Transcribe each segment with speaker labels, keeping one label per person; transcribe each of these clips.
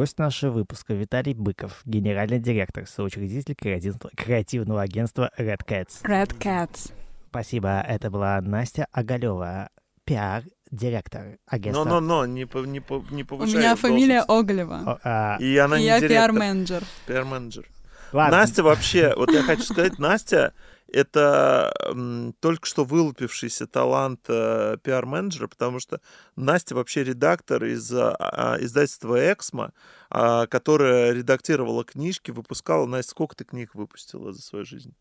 Speaker 1: гость нашего выпуска Виталий Быков, генеральный директор, соучредитель креативного агентства Red Cats.
Speaker 2: Red Cats.
Speaker 1: Спасибо. Это была Настя Оголева, пиар директор агентства.
Speaker 3: Но-но-но, не, по, не, по, не повышай
Speaker 2: У меня фамилия. Оглева.
Speaker 1: О, а,
Speaker 3: И она
Speaker 2: И
Speaker 3: не
Speaker 2: я
Speaker 3: директор.
Speaker 2: пиар-менеджер.
Speaker 3: Пиар-менеджер.
Speaker 1: ладно.
Speaker 3: Настя вообще, вот я хочу сказать, Настя это м, только что вылупившийся талант э, пиар-менеджера, потому что Настя вообще редактор из а, издательства «Эксмо», а, которая редактировала книжки, выпускала. Настя, сколько ты книг выпустила за свою жизнь?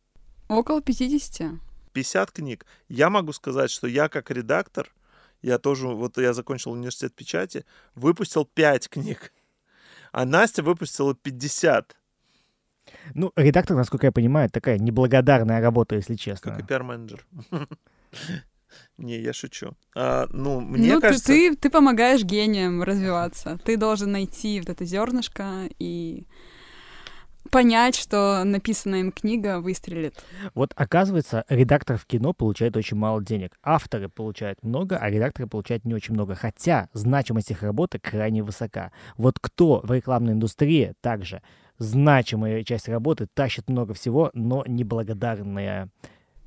Speaker 2: Около 50.
Speaker 3: 50 книг. Я могу сказать, что я как редактор, я тоже, вот я закончил университет печати, выпустил 5 книг. А Настя выпустила 50,
Speaker 1: Ну, редактор, насколько я понимаю, такая неблагодарная работа, если честно.
Speaker 3: как и пиар-менеджер. Не, я шучу. А, ну, мне
Speaker 2: ну, ты-
Speaker 3: кажется...
Speaker 2: ты, ты помогаешь гениям развиваться. Ты должен найти вот это зернышко и понять, что написанная им книга выстрелит.
Speaker 1: Вот оказывается, редактор в кино получает очень мало денег. Авторы получают много, а редакторы получают не очень много. Хотя значимость их работы крайне высока. Вот кто в рекламной индустрии также значимая часть работы тащит много всего, но неблагодарная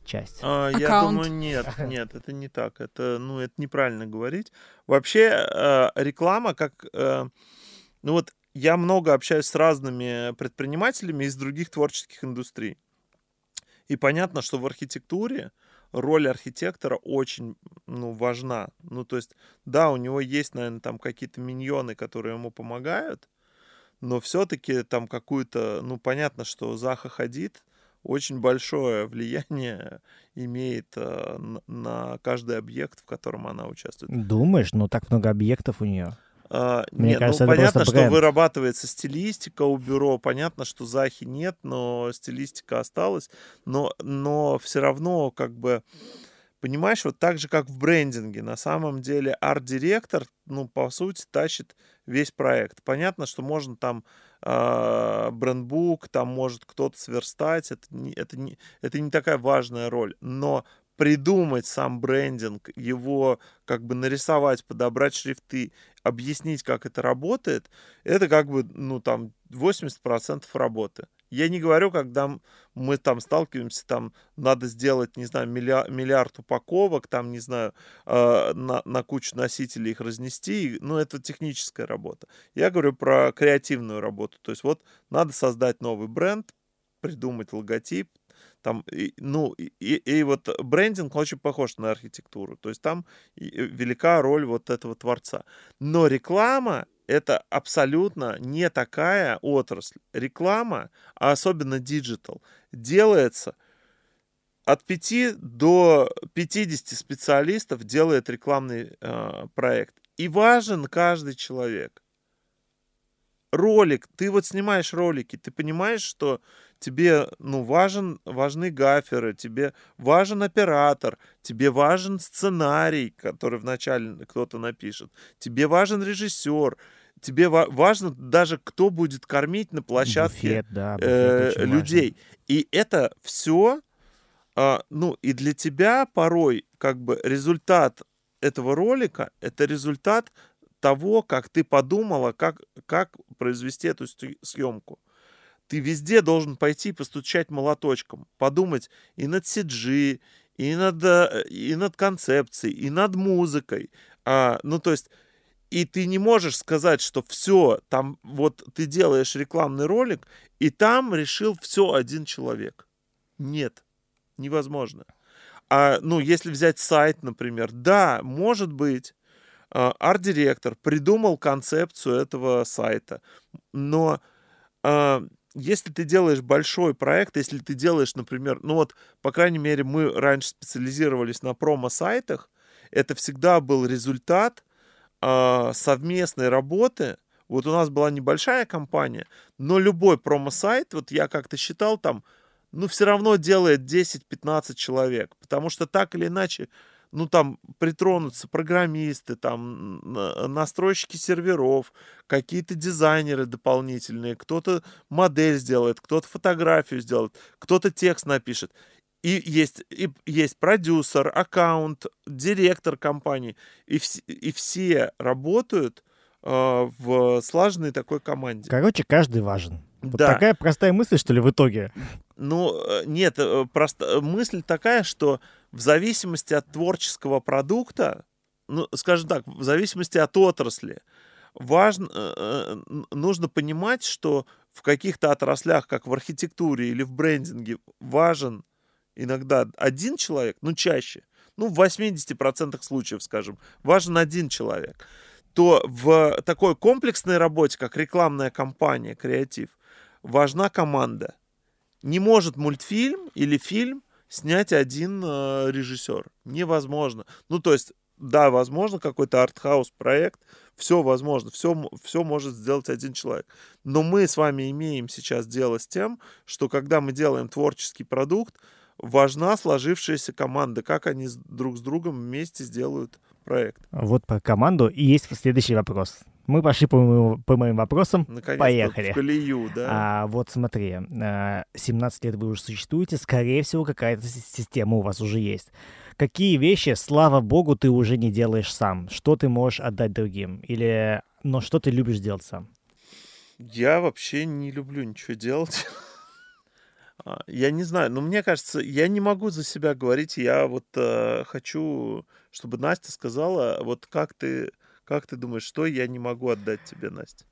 Speaker 1: часть.
Speaker 3: А, я думаю, нет, нет, это не так. Это, ну, это неправильно говорить. Вообще, э, реклама как... э, ну вот я много общаюсь с разными предпринимателями из других творческих индустрий. И понятно, что в архитектуре роль архитектора очень ну, важна. Ну, то есть, да, у него есть, наверное, там какие-то миньоны, которые ему помогают, но все-таки там какую-то, ну, понятно, что Заха Хадид очень большое влияние имеет э, на каждый объект, в котором она участвует.
Speaker 1: Думаешь, ну так много объектов у нее.
Speaker 3: А,
Speaker 1: Мне
Speaker 3: нет,
Speaker 1: кажется,
Speaker 3: ну понятно, что
Speaker 1: бренд.
Speaker 3: вырабатывается стилистика у бюро, понятно, что Захи нет, но стилистика осталась, но, но все равно как бы Понимаешь, вот так же, как в брендинге, на самом деле арт-директор, ну, по сути, тащит весь проект. Понятно, что можно там э, брендбук, там может кто-то сверстать, это не, это, не, это не такая важная роль, но придумать сам брендинг, его как бы нарисовать, подобрать шрифты, объяснить, как это работает, это как бы, ну, там, 80% работы. Я не говорю, когда мы там сталкиваемся, там надо сделать, не знаю, миллиард, миллиард упаковок, там, не знаю, э, на, на кучу носителей их разнести, ну, это техническая работа. Я говорю про креативную работу, то есть вот надо создать новый бренд, придумать логотип, там, и, ну, и, и, и вот брендинг очень похож на архитектуру, то есть там велика роль вот этого творца. Но реклама это абсолютно не такая отрасль. Реклама, а особенно digital, делается от 5 до 50 специалистов делает рекламный э, проект. И важен каждый человек. Ролик, ты вот снимаешь ролики, ты понимаешь, что тебе ну, важен, важны гаферы, тебе важен оператор, тебе важен сценарий, который вначале кто-то напишет, тебе важен режиссер, тебе ва- важно даже, кто будет кормить на площадке
Speaker 1: Буфет, да, буфет
Speaker 3: э,
Speaker 1: очень важно.
Speaker 3: людей. И это все, ну, и для тебя порой как бы результат этого ролика, это результат того, как ты подумала, как, как произвести эту съемку. Ты везде должен пойти постучать молоточком, подумать и над CG, и над, э, и над концепцией, и над музыкой. А, ну, то есть, и ты не можешь сказать, что все, там вот ты делаешь рекламный ролик, и там решил все один человек. Нет, невозможно. А, ну, если взять сайт, например, да, может быть, а, арт-директор придумал концепцию этого сайта, но а, если ты делаешь большой проект, если ты делаешь, например, ну вот, по крайней мере, мы раньше специализировались на промо-сайтах, это всегда был результат а, совместной работы. Вот у нас была небольшая компания, но любой промо-сайт, вот я как-то считал там, ну, все равно делает 10-15 человек, потому что так или иначе, ну, там притронутся программисты, там на- настройщики серверов, какие-то дизайнеры дополнительные, кто-то модель сделает, кто-то фотографию сделает, кто-то текст напишет. И есть, и есть продюсер, аккаунт, директор компании. И, вс- и все работают э, в слаженной такой команде.
Speaker 1: Короче, каждый важен. Вот
Speaker 3: Да.
Speaker 1: такая простая мысль, что ли, в итоге?
Speaker 3: Ну, э, нет, э, просто мысль такая, что в зависимости от творческого продукта, ну, скажем так, в зависимости от отрасли, важно, э, э, нужно понимать, что в каких-то отраслях, как в архитектуре или в брендинге, важен иногда один человек, ну, чаще, ну, в 80% случаев, скажем, важен один человек, то в такой комплексной работе, как рекламная кампания, креатив, важна команда. Не может мультфильм или фильм снять один э, режиссер. Невозможно. Ну, то есть, да, возможно, какой-то артхаус проект, все возможно, все, все может сделать один человек. Но мы с вами имеем сейчас дело с тем, что когда мы делаем творческий продукт, важна сложившаяся команда, как они друг с другом вместе сделают проект.
Speaker 1: Вот про команду. И есть следующий вопрос. Мы пошли по, моему- по моим вопросам.
Speaker 3: Наконец-то
Speaker 1: Поехали.
Speaker 3: в колею, да.
Speaker 1: А, вот смотри, а, 17 лет вы уже существуете, скорее всего, какая-то си- система у вас уже есть. Какие вещи, слава богу, ты уже не делаешь сам? Что ты можешь отдать другим? Или, но что ты любишь делать сам?
Speaker 3: Я вообще не люблю ничего делать. А, Я не знаю, но мне кажется, я не могу за себя говорить. Я вот э, хочу, чтобы Настя сказала, вот как ты, как ты думаешь, что я не могу отдать тебе, Настя?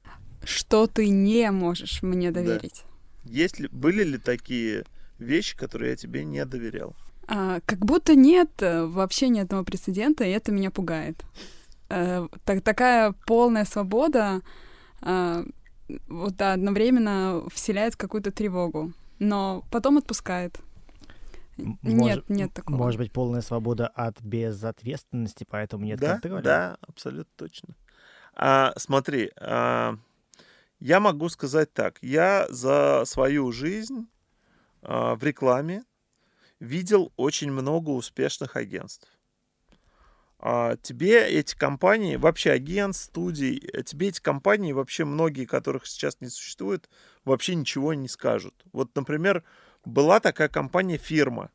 Speaker 2: Что ты не можешь мне
Speaker 3: Да.
Speaker 2: доверить?
Speaker 3: Есть ли, были ли такие вещи, которые я тебе не доверял?
Speaker 2: А, как будто нет э, вообще ни одного прецедента, и это меня пугает. Э, так- такая полная свобода а, вот да, одновременно вселяет какую-то тревогу, но потом отпускает.
Speaker 1: М-
Speaker 2: нет,
Speaker 1: может-
Speaker 2: нет такого.
Speaker 1: Может быть, полная свобода от безответственности, поэтому нет
Speaker 3: да,
Speaker 1: контроля?
Speaker 3: да, абсолютно точно. А, смотри, а, я могу сказать так. Я за свою жизнь а, в рекламе видел очень много успешных агентств. А, тебе эти компании, вообще агентств, студий, э, тебе эти компании, вообще многие, которых сейчас не существует, вообще ничего не скажут. Вот, например, была такая компания «Фирма».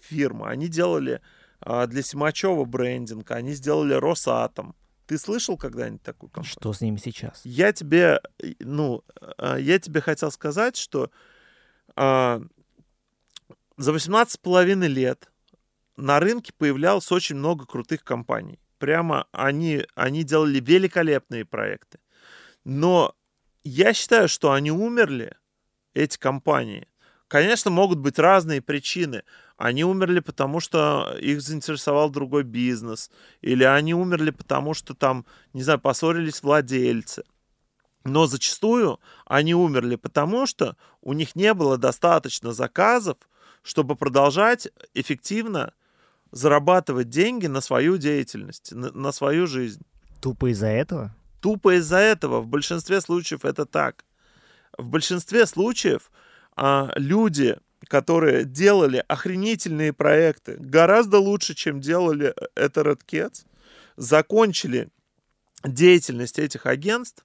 Speaker 3: Фирма. Они делали а, для Симачева брендинг, они сделали Росатом. Ты слышал когда-нибудь такую компанию?
Speaker 1: Что с ними сейчас?
Speaker 3: Я тебе, э, ну, а, я тебе хотел сказать, что а, за 18 с половиной лет на рынке появлялось очень много крутых компаний. Прямо они, они делали великолепные проекты. Но я считаю, что они умерли, эти компании. Конечно, могут быть разные причины. Они умерли, потому что их заинтересовал другой бизнес. Или они умерли, потому что там, не знаю, поссорились владельцы. Но зачастую они умерли, потому что у них не было достаточно заказов, чтобы продолжать эффективно зарабатывать деньги на свою деятельность, на, на свою жизнь.
Speaker 1: Тупо из-за этого?
Speaker 3: Тупо из-за этого в большинстве случаев это так. В большинстве случаев а, люди, которые делали охренительные проекты, гораздо лучше, чем делали это Red Cats, закончили деятельность этих агентств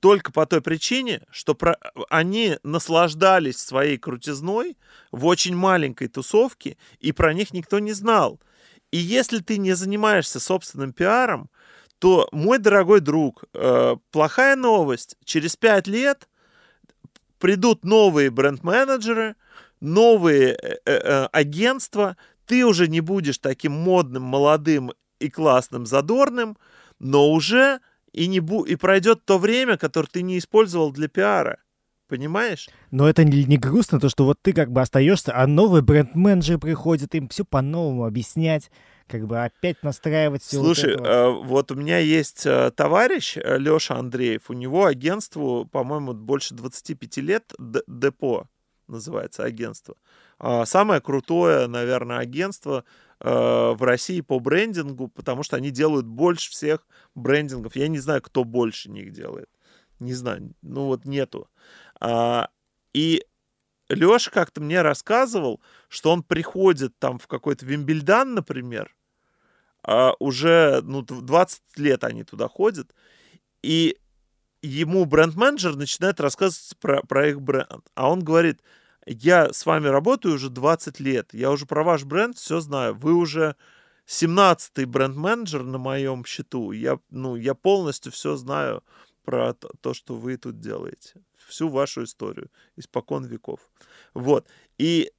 Speaker 3: только по той причине, что про- они наслаждались своей крутизной в очень маленькой тусовке, и про них никто не знал. И если ты не занимаешься собственным пиаром, то, мой дорогой друг, э, плохая новость. Через пять лет придут новые бренд-менеджеры, новые э, э, э, агентства. Ты уже не будешь таким модным, молодым и классным, задорным, но уже и, не бу- и пройдет то время, которое ты не использовал для пиара. Понимаешь?
Speaker 1: Но это не, не грустно, то, что вот ты как бы остаешься, а новый бренд-менеджер приходит, им все по-новому объяснять, как бы опять настраивать все.
Speaker 3: Слушай, э, вот у меня есть э, товарищ Леша Андреев, у него агентству, по-моему, больше 25 лет, Д- Депо называется агентство. А, Самое крутое, наверное, агентство э, в России по брендингу, потому что они делают больше всех брендингов. Я не знаю, кто больше них делает. Не знаю, ну вот нету. А, И Леша как-то мне рассказывал, что он приходит там в какой-то Вимбельдан, например, а уже ну, д- 20 лет они туда ходят, и ему бренд-менеджер начинает рассказывать про, про их бренд. А он говорит, я с вами работаю уже 20 лет, я уже про ваш бренд все знаю, вы уже 17-й бренд-менеджер на моем счету. Я, ну, я полностью все знаю про то, что вы тут делаете. Всю вашу историю, испокон веков. Вот. И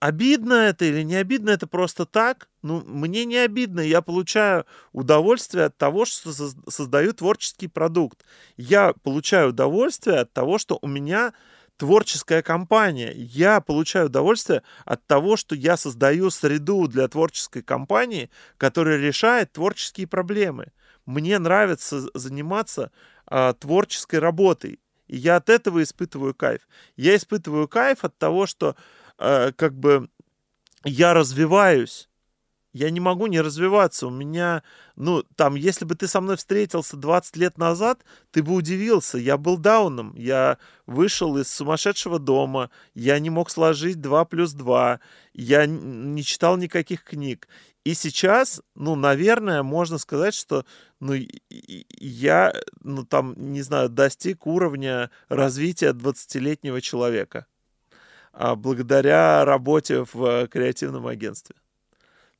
Speaker 3: обидно это или не обидно, это просто так. Ну, мне не обидно, я получаю удовольствие от того, что создаю творческий продукт. Я получаю удовольствие от того, что у меня творческая компания. Я получаю удовольствие от того, что я создаю среду для творческой компании, которая решает творческие проблемы. Мне нравится заниматься а, творческой работой. И я от этого испытываю кайф. Я испытываю кайф от того, что а, как бы я развиваюсь я не могу не развиваться. У меня, ну, там, если бы ты со мной встретился 20 лет назад, ты бы удивился. Я был дауном. Я вышел из сумасшедшего дома. Я не мог сложить 2 плюс 2. Я не читал никаких книг. И сейчас, ну, наверное, можно сказать, что, ну, я, ну, там, не знаю, достиг уровня развития 20-летнего человека благодаря работе в креативном агентстве.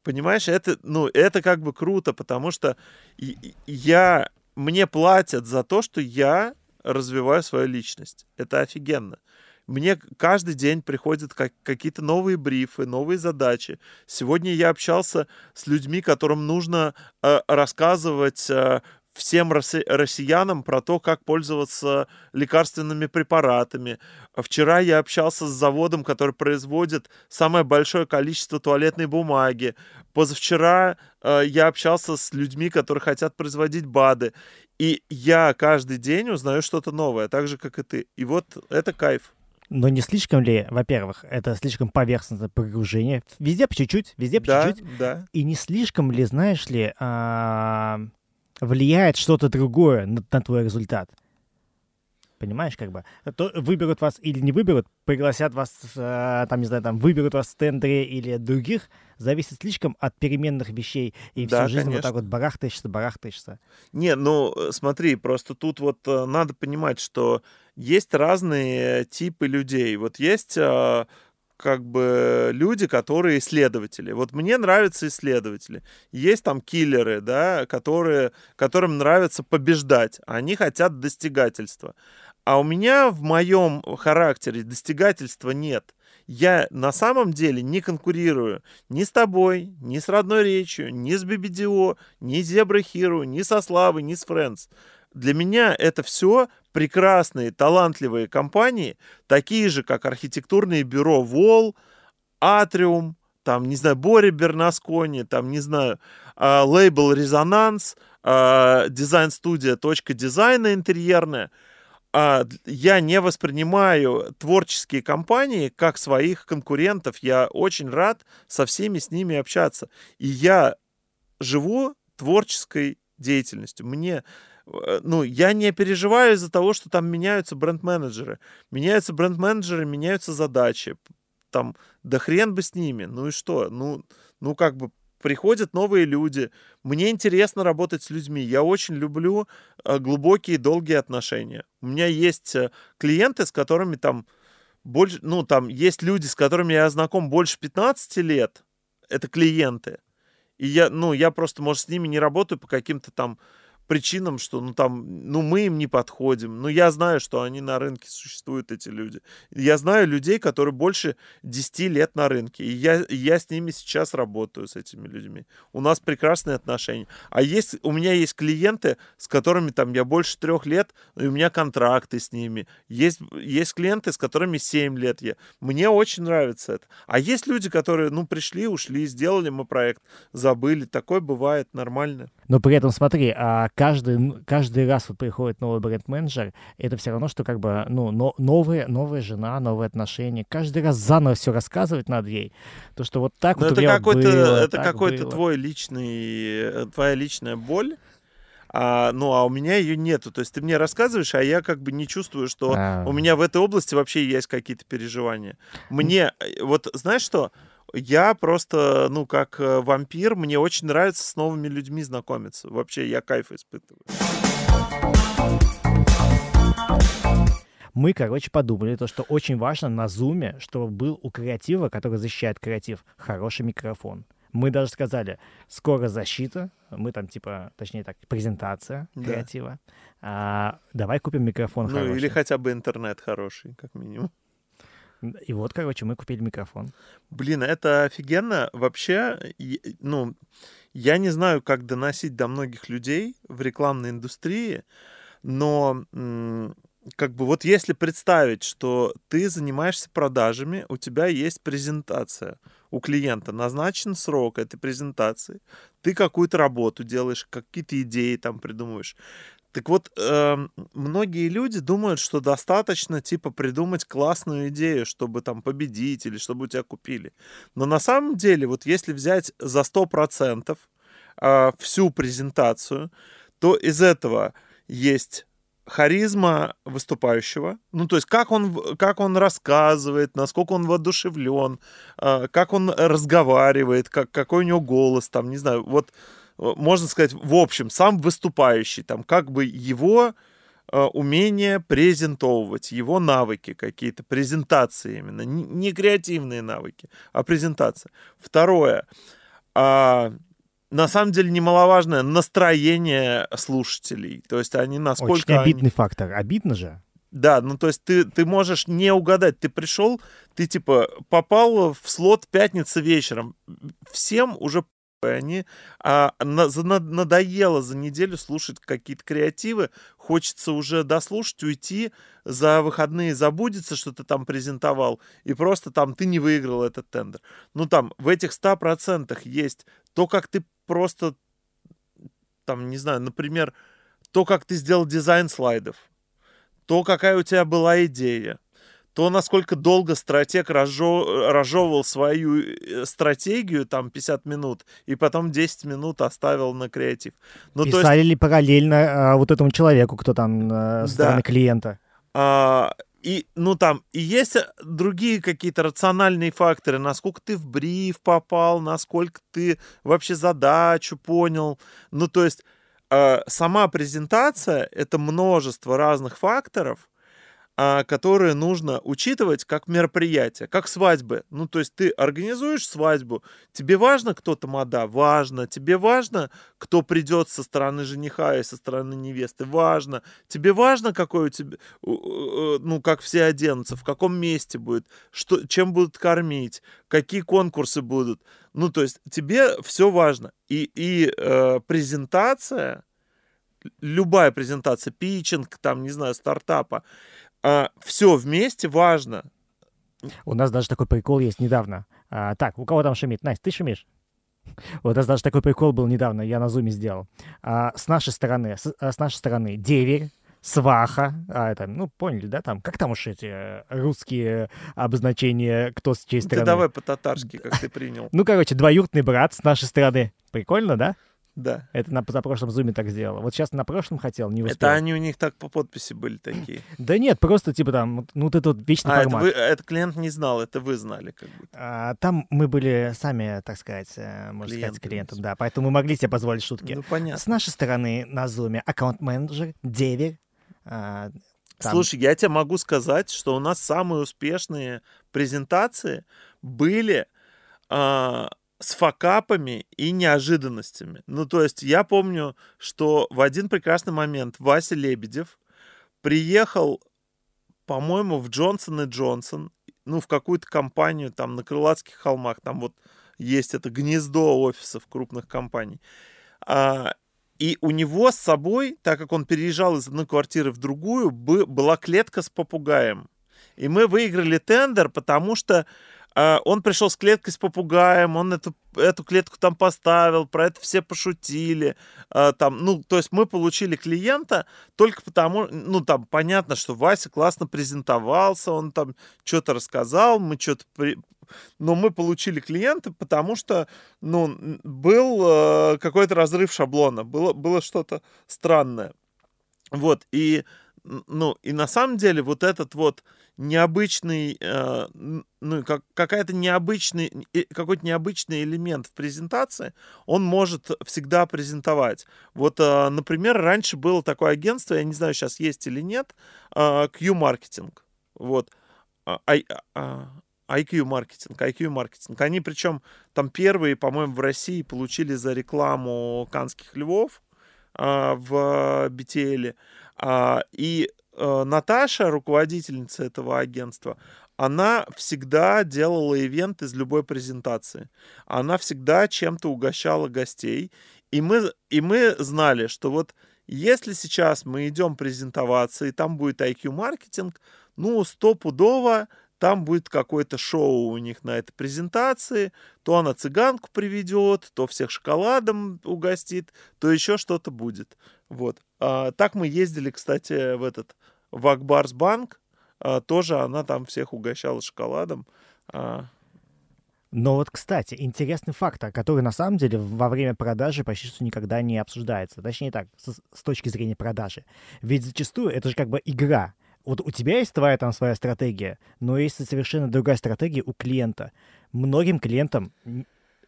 Speaker 3: Понимаешь, это, ну, это как бы круто, потому что я, мне платят за то, что я развиваю свою личность. Это офигенно. Мне каждый день приходят как, какие-то новые брифы, новые задачи. Сегодня я общался с людьми, которым нужно э, рассказывать э, всем россиянам про то, как пользоваться лекарственными препаратами. Вчера я общался с заводом, который производит самое большое количество туалетной бумаги. Позавчера э, я общался с людьми, которые хотят производить БАДы. И я каждый день узнаю что-то новое, так же, как и ты. И вот это кайф.
Speaker 1: Но не слишком ли, во-первых, это слишком поверхностное погружение? Везде по чуть-чуть, везде по
Speaker 3: да,
Speaker 1: чуть-чуть.
Speaker 3: Да.
Speaker 1: И не слишком ли, знаешь ли, а, влияет что-то другое на, на твой результат. Понимаешь, как бы? То выберут вас или не выберут, пригласят вас, э, там, не знаю, там, выберут вас в тендере или других, зависит слишком от переменных вещей, и да, всю жизнь конечно. вот так вот барахтаешься, барахтаешься.
Speaker 3: Не, ну, э, смотри, просто тут вот э, надо понимать, что есть разные типы людей. Вот есть как бы люди, которые исследователи. Вот мне нравятся исследователи. Есть там киллеры, да, которые, которым нравится побеждать. Они хотят достигательства. А у меня в моем характере достигательства нет. Я на самом деле не конкурирую ни с тобой, ни с родной речью, ни с BBDO, ни с Зебра Хиру, ни со Славой, ни с Friends. Для меня это все прекрасные, талантливые компании, такие же, как архитектурные бюро Вол, Атриум, там, не знаю, Бори Бернаскони, там, не знаю, э, лейбл Резонанс, э, дизайн-студия Точка дизайна интерьерная. Э, я не воспринимаю творческие компании как своих конкурентов. Я очень рад со всеми с ними общаться. И я живу творческой деятельностью. Мне ну, я не переживаю из-за того, что там меняются бренд-менеджеры. Меняются бренд-менеджеры, меняются задачи. Там, да хрен бы с ними. Ну и что? Ну, ну как бы приходят новые люди. Мне интересно работать с людьми. Я очень люблю э, глубокие, долгие отношения. У меня есть э, клиенты, с которыми там больше, ну, там есть люди, с которыми я знаком больше 15 лет. Это клиенты. И я, ну, я просто, может, с ними не работаю по каким-то там причинам, что ну там, ну мы им не подходим. Ну я знаю, что они на рынке существуют, эти люди. Я знаю людей, которые больше 10 лет на рынке. И я, я с ними сейчас работаю, с этими людьми. У нас прекрасные отношения. А есть, у меня есть клиенты, с которыми там я больше трех лет, и у меня контракты с ними. Есть, есть клиенты, с которыми 7 лет я. Мне очень нравится это. А есть люди, которые, ну, пришли, ушли, сделали мы проект, забыли. Такое бывает нормально.
Speaker 1: Но при этом смотри, а каждый, каждый раз вот приходит новый бренд-менеджер, это все равно, что как бы, ну, но, новая, новая жена, новые отношения. Каждый раз заново все рассказывать надо ей. То, что вот так Но
Speaker 3: вот
Speaker 1: это
Speaker 3: какой-то,
Speaker 1: было,
Speaker 3: это какой-то твой личный, э, твоя личная боль. А, ну, а у меня ее нету. То есть ты мне рассказываешь, а я как бы не чувствую, что а... у меня в этой области вообще есть какие-то переживания. Мне, э, вот знаешь что, я просто, ну, как э, вампир, мне очень нравится с новыми людьми знакомиться. Вообще, я кайф испытываю.
Speaker 1: Мы, короче, подумали, то, что очень важно на зуме, чтобы был у креатива, который защищает креатив, хороший микрофон. Мы даже сказали, скоро защита, мы там типа, точнее так, презентация
Speaker 3: Да.
Speaker 1: креатива. А, давай купим микрофон
Speaker 3: Ну,
Speaker 1: хороший.
Speaker 3: или хотя бы интернет хороший, как минимум.
Speaker 1: И вот, короче, мы купили микрофон.
Speaker 3: Блин, это офигенно. Вообще, ну, я не знаю, как доносить до многих людей в рекламной индустрии, но как бы вот если представить, что ты занимаешься продажами, у тебя есть презентация у клиента, назначен срок этой презентации, ты какую-то работу делаешь, какие-то идеи там придумываешь. Так вот, эм, многие люди думают, что достаточно, типа, придумать классную идею, чтобы там победить или чтобы у тебя купили. Но на самом деле, вот если взять за 100% а, всю презентацию, то из этого есть харизма выступающего, ну, то есть как он, как он рассказывает, насколько он воодушевлен, а, как он разговаривает, как, какой у него голос, там, не знаю, вот можно сказать, в общем, сам выступающий, там, как бы его э, умение презентовывать, его навыки какие-то, презентации именно, не, креативные навыки, а презентация. Второе, а, на самом деле немаловажное настроение слушателей, то есть они насколько...
Speaker 1: Очень
Speaker 3: они-
Speaker 1: обидный фактор. Обидно же.
Speaker 3: да, ну то есть ты, ты можешь не угадать. Ты пришел, ты типа попал в слот пятницы вечером. Всем уже они а, на- надоело за неделю слушать какие-то креативы. Хочется уже дослушать, уйти за выходные, забудется, что ты там презентовал, и просто там ты не выиграл этот тендер. Ну там в этих 100% есть то, как ты просто, там, не знаю, например, то, как ты сделал дизайн слайдов, то, какая у тебя была идея, то, насколько долго стратег разжо- разжевывал свою э, стратегию, там, 50 минут, и потом 10 минут оставил на креатив. Ну, то есть,
Speaker 1: Писали ли параллельно а, вот этому человеку, кто там а, со
Speaker 3: Да.
Speaker 1: стороны клиента?
Speaker 3: а, и, ну, там, и есть э, другие какие-то рациональные факторы, насколько ты в бриф попал, насколько ты вообще задачу понял. Ну, то есть, а, сама презентация — это множество разных факторов, которые нужно учитывать как мероприятие, как свадьбы. Ну, то есть ты организуешь свадьбу, тебе важно, кто тамада? Важно. Тебе важно, кто придет со стороны жениха и со стороны невесты? Важно. Тебе важно, какой у тебя, ну, как все оденутся, в каком месте будет, что, чем будут кормить, какие конкурсы будут. Ну, то есть тебе все важно. И, и э, презентация, любая презентация, питчинг, там, не знаю, стартапа, все вместе важно.
Speaker 1: У нас даже такой прикол есть недавно. А, так, у кого там шумит? Настя, ты шумишь? У нас даже такой прикол был недавно, я на зуме сделал. А, с нашей стороны, с, а, с нашей стороны деверь, сваха, а, это, ну, поняли, да, там, как там уж эти э, русские обозначения, кто с чьей
Speaker 3: Ты
Speaker 1: стороны?
Speaker 3: давай по-татарски, как ты принял.
Speaker 1: Ну, короче, двоюродный брат с нашей стороны. Прикольно, да?
Speaker 3: Да.
Speaker 1: Это на позапрошлом зуме так сделал. Вот сейчас на прошлом хотел, не успел.
Speaker 3: Это они у них так по подписи были такие.
Speaker 1: Да нет, просто типа там, ну, вот этот вечный
Speaker 3: А, это,
Speaker 1: формат.
Speaker 3: вы, это клиент не знал, это вы знали как будто.
Speaker 1: А, там мы были сами, так сказать, э, можно сказать,
Speaker 3: Клиентами.
Speaker 1: клиентом, да, поэтому мы могли себе позволить шутки.
Speaker 3: Ну, понятно.
Speaker 1: С нашей стороны на зуме аккаунт-менеджер, деверь. а, там-
Speaker 3: Слушай, я тебе могу сказать, что у нас самые успешные презентации были а, с факапами и неожиданностями. Ну, то есть я помню, что в один прекрасный момент Вася Лебедев приехал, по-моему, в Джонсон и Джонсон, ну, в какую-то компанию там на Крылатских холмах, там вот есть это гнездо офисов крупных компаний. А, и у него с собой, так как он переезжал из одной квартиры в другую, бы- была клетка с попугаем. И мы выиграли тендер, потому что он пришел с клеткой с попугаем, он эту, эту клетку там поставил, про это все пошутили. а, там, ну, то есть мы получили клиента только потому, ну, там, понятно, что Вася классно презентовался, он там что-то рассказал, мы что-то... При... Но мы получили клиента, потому что, ну, был э, какой-то разрыв шаблона, было, было что-то странное. Вот, и, ну, и на самом деле вот этот вот необычный, э, ну, как, какая-то необычный, э, какой-то необычный элемент в презентации, он может всегда презентовать. Вот, э, например, раньше было такое агентство, я не знаю, сейчас есть или нет, э, Q-маркетинг. Вот. А, а- а- IQ маркетинг, IQ маркетинг. Они причем там первые, по-моему, в России получили за рекламу канских львов а, в BTL. А, и а, Наташа, руководительница этого агентства, она всегда делала ивент из любой презентации. Она всегда чем-то угощала гостей. И мы, и мы знали, что вот если сейчас мы идем презентоваться, и там будет IQ-маркетинг, ну, стопудово там будет какое-то шоу у них на этой презентации, то она цыганку приведет, то всех шоколадом угостит, то еще что-то будет. Вот. А, так мы ездили, кстати, в этот, в Акбарсбанк, а, тоже она там всех угощала шоколадом. А,
Speaker 1: но вот, кстати, интересный фактор, который на самом деле во время продажи почти что никогда не обсуждается. Точнее так, с, с точки зрения продажи. Ведь зачастую это же как бы игра. Вот у тебя есть твоя там своя стратегия, но есть совершенно другая стратегия у клиента. Многим клиентам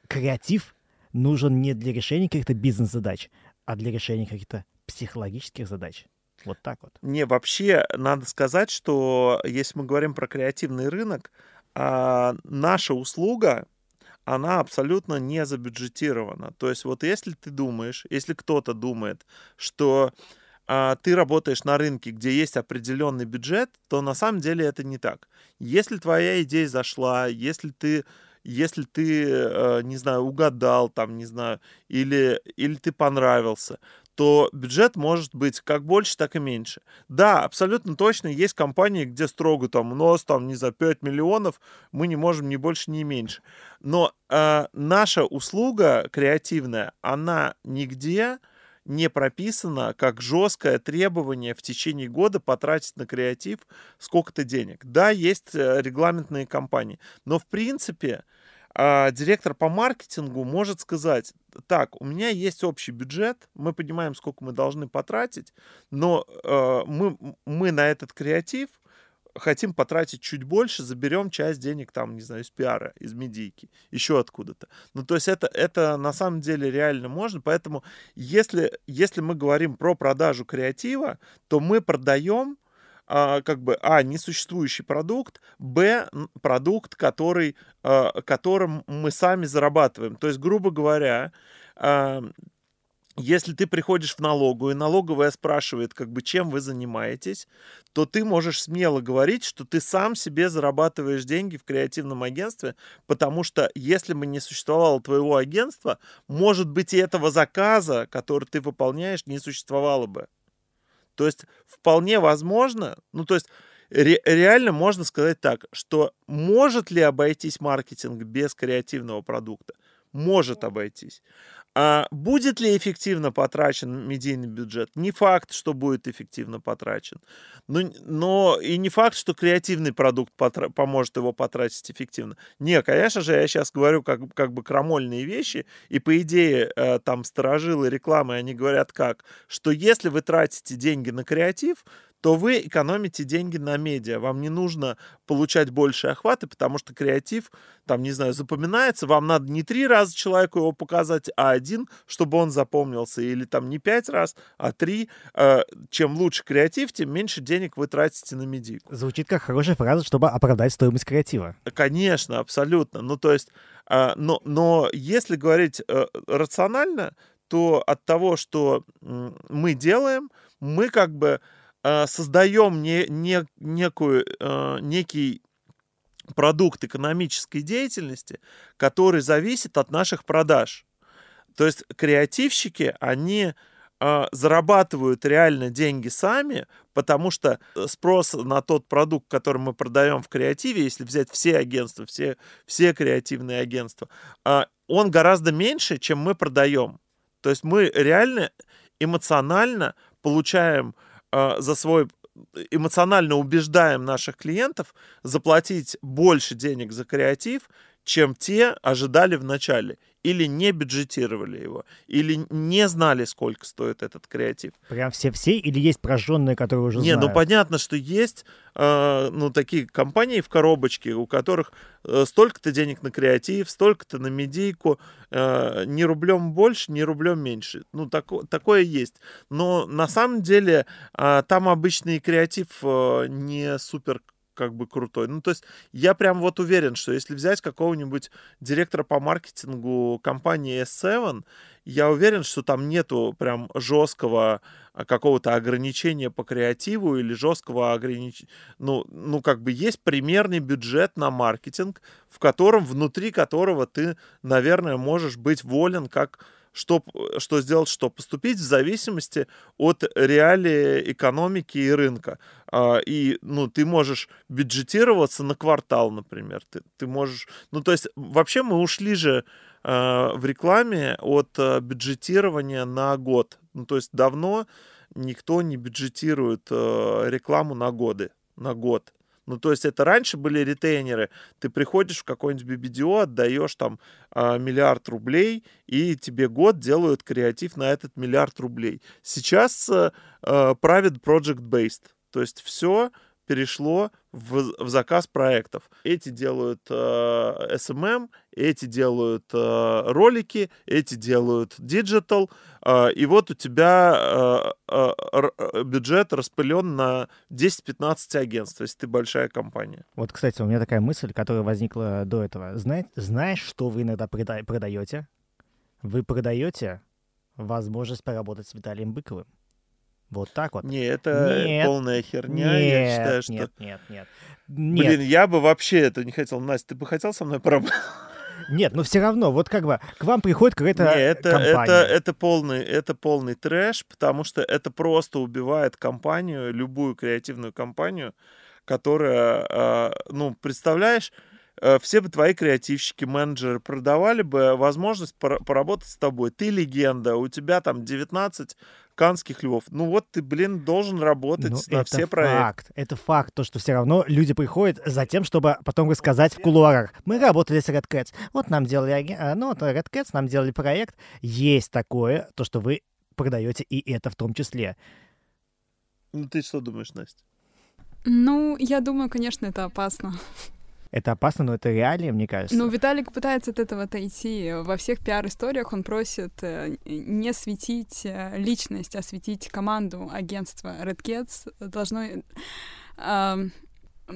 Speaker 1: креатив нужен не для решения каких-то бизнес-задач, а для решения каких-то психологических задач. Вот так вот.
Speaker 3: Не, вообще надо сказать, что если мы говорим про креативный рынок, а, наша услуга, она абсолютно не забюджетирована. То есть вот если ты думаешь, если кто-то думает, что а, ты работаешь на рынке, где есть определенный бюджет, то на самом деле это не так. Если твоя идея зашла, если ты если ты, э, не знаю, угадал там, не знаю, или, или ты понравился, то бюджет может быть как больше, так и меньше. Да, абсолютно точно есть компании, где строго там у нас там не за 5 миллионов мы не можем ни больше, ни меньше. Но э, наша услуга креативная, она нигде не прописана как жесткое требование в течение года потратить на креатив сколько-то денег. Да, есть э, регламентные компании, но в принципе а, директор по маркетингу может сказать, так, у меня есть общий бюджет, мы понимаем, сколько мы должны потратить, но э, мы, мы на этот креатив хотим потратить чуть больше, заберем часть денег там, не знаю, из пиара, из медийки, еще откуда-то. Ну, то есть это, это на самом деле реально можно, поэтому если, если мы говорим про продажу креатива, то мы продаем а, как бы, а, несуществующий продукт, б, продукт, который, а, которым мы сами зарабатываем. То есть, грубо говоря, а, если ты приходишь в налогу, и налоговая спрашивает, как бы, чем вы занимаетесь, то ты можешь смело говорить, что ты сам себе зарабатываешь деньги в креативном агентстве, потому что если бы не существовало твоего агентства, может быть, и этого заказа, который ты выполняешь, не существовало бы. То есть вполне возможно, ну то есть ре, реально можно сказать так, что может ли обойтись маркетинг без креативного продукта? Может обойтись. А будет ли эффективно потрачен медийный бюджет? Не факт, что будет эффективно потрачен. Но, но и не факт, что креативный продукт потра- поможет его потратить эффективно. Не, конечно же, я сейчас говорю как, как бы крамольные вещи, и по идее э, там сторожилы рекламы, они говорят как, что если вы тратите деньги на креатив, то вы экономите деньги на медиа. Вам не нужно получать больше охваты, потому что креатив, там, не знаю, запоминается. Вам надо не три раза человеку его показать, а один, чтобы он запомнился. Или там не пять раз, а три. Э, чем лучше креатив, тем меньше денег вы тратите на медийку.
Speaker 1: Звучит как хорошая фраза, чтобы оправдать стоимость креатива.
Speaker 3: Конечно, абсолютно. Ну, то есть, э, но, но если говорить э, рационально, то от того, что мы делаем, мы как бы создаем не, не, некую, э, некий продукт экономической деятельности, который зависит от наших продаж. То есть креативщики, они э, зарабатывают реально деньги сами, потому что спрос на тот продукт, который мы продаем в креативе, если взять все агентства, все, все креативные агентства, э, он гораздо меньше, чем мы продаем. То есть мы реально эмоционально получаем э, за свой эмоционально убеждаем наших клиентов заплатить больше денег за креатив, чем те ожидали в начале или не бюджетировали его, или не знали, сколько стоит этот креатив.
Speaker 1: Прям все-все или есть прожженные, которые уже
Speaker 3: не, ну,
Speaker 1: знают?
Speaker 3: ну понятно, что есть э, ну, такие компании в коробочке, у которых э, столько-то денег на креатив, столько-то на медийку, э, ни рублем больше, ни рублем меньше. Ну, тако, такое есть. Но на самом деле э, там обычный креатив э, не супер как бы крутой. Ну, то есть я прям вот уверен, что если взять какого-нибудь директора по маркетингу компании S7, я уверен, что там нету прям жесткого а, какого-то ограничения по креативу или жесткого ограничения. Ну, ну, как бы есть примерный бюджет на маркетинг, в котором, внутри которого ты, наверное, можешь быть волен как что, что сделать, что поступить в зависимости от реалии экономики и рынка. А, и, ну, ты можешь бюджетироваться на квартал, например. Ты, ты можешь... Ну, то есть, вообще мы ушли же а, в рекламе от а, бюджетирования на год. Ну, то есть, давно никто не бюджетирует рекламу на годы, на год. Ну, то есть это раньше были ретейнеры. Ты приходишь в какой-нибудь BBDO, отдаешь там э, миллиард рублей, и тебе год делают креатив на этот миллиард рублей. Сейчас э, правит project-based. То есть все перешло в, в заказ проектов. Эти делают э, SMM, эти делают э, ролики, эти делают digital, э, и вот у тебя э, э, бюджет распылен на 10-15 агентств, если ты большая компания.
Speaker 1: Вот, кстати, у меня такая мысль, которая возникла до этого. Знаешь, знаешь что вы иногда прода- продаете? Вы продаете возможность поработать с Виталием Быковым. Вот так вот.
Speaker 3: Не, это
Speaker 1: Нет.
Speaker 3: полная херня.
Speaker 1: нет,
Speaker 3: я считаю, что...
Speaker 1: нет, нет, нет.
Speaker 3: Блин,
Speaker 1: Нет,
Speaker 3: я бы вообще это не хотел. Настя, ты бы хотел со мной поработать?
Speaker 1: нет, но все равно, вот как бы к вам приходит какая-то
Speaker 3: Не, это,
Speaker 1: компания.
Speaker 3: это, это, полный, это полный трэш, потому что это просто убивает компанию, любую креативную компанию, которая, э, ну, представляешь, все бы твои креативщики, менеджеры продавали бы возможность пора- поработать с тобой. Ты легенда, у тебя там 19 канских львов. Ну вот ты, блин, должен работать
Speaker 1: Ну,
Speaker 3: на
Speaker 1: это
Speaker 3: все проекты.
Speaker 1: факт. Это факт, то, что все равно люди приходят за тем, чтобы потом рассказать в кулуарах. Мы работали с Red Cats. Вот нам делали, а, ну, вот Red Cats нам делали проект. Есть такое, то, что вы продаете и это в том числе.
Speaker 3: Ну ты что думаешь, Настя?
Speaker 2: Ну, я думаю, конечно, это опасно.
Speaker 1: Это опасно, но это реалии, мне кажется.
Speaker 2: Ну, Виталик пытается от этого отойти. Во всех пиар-историях он просит э, не светить э, личность, а светить команду агентства Red Cats. Должно... э,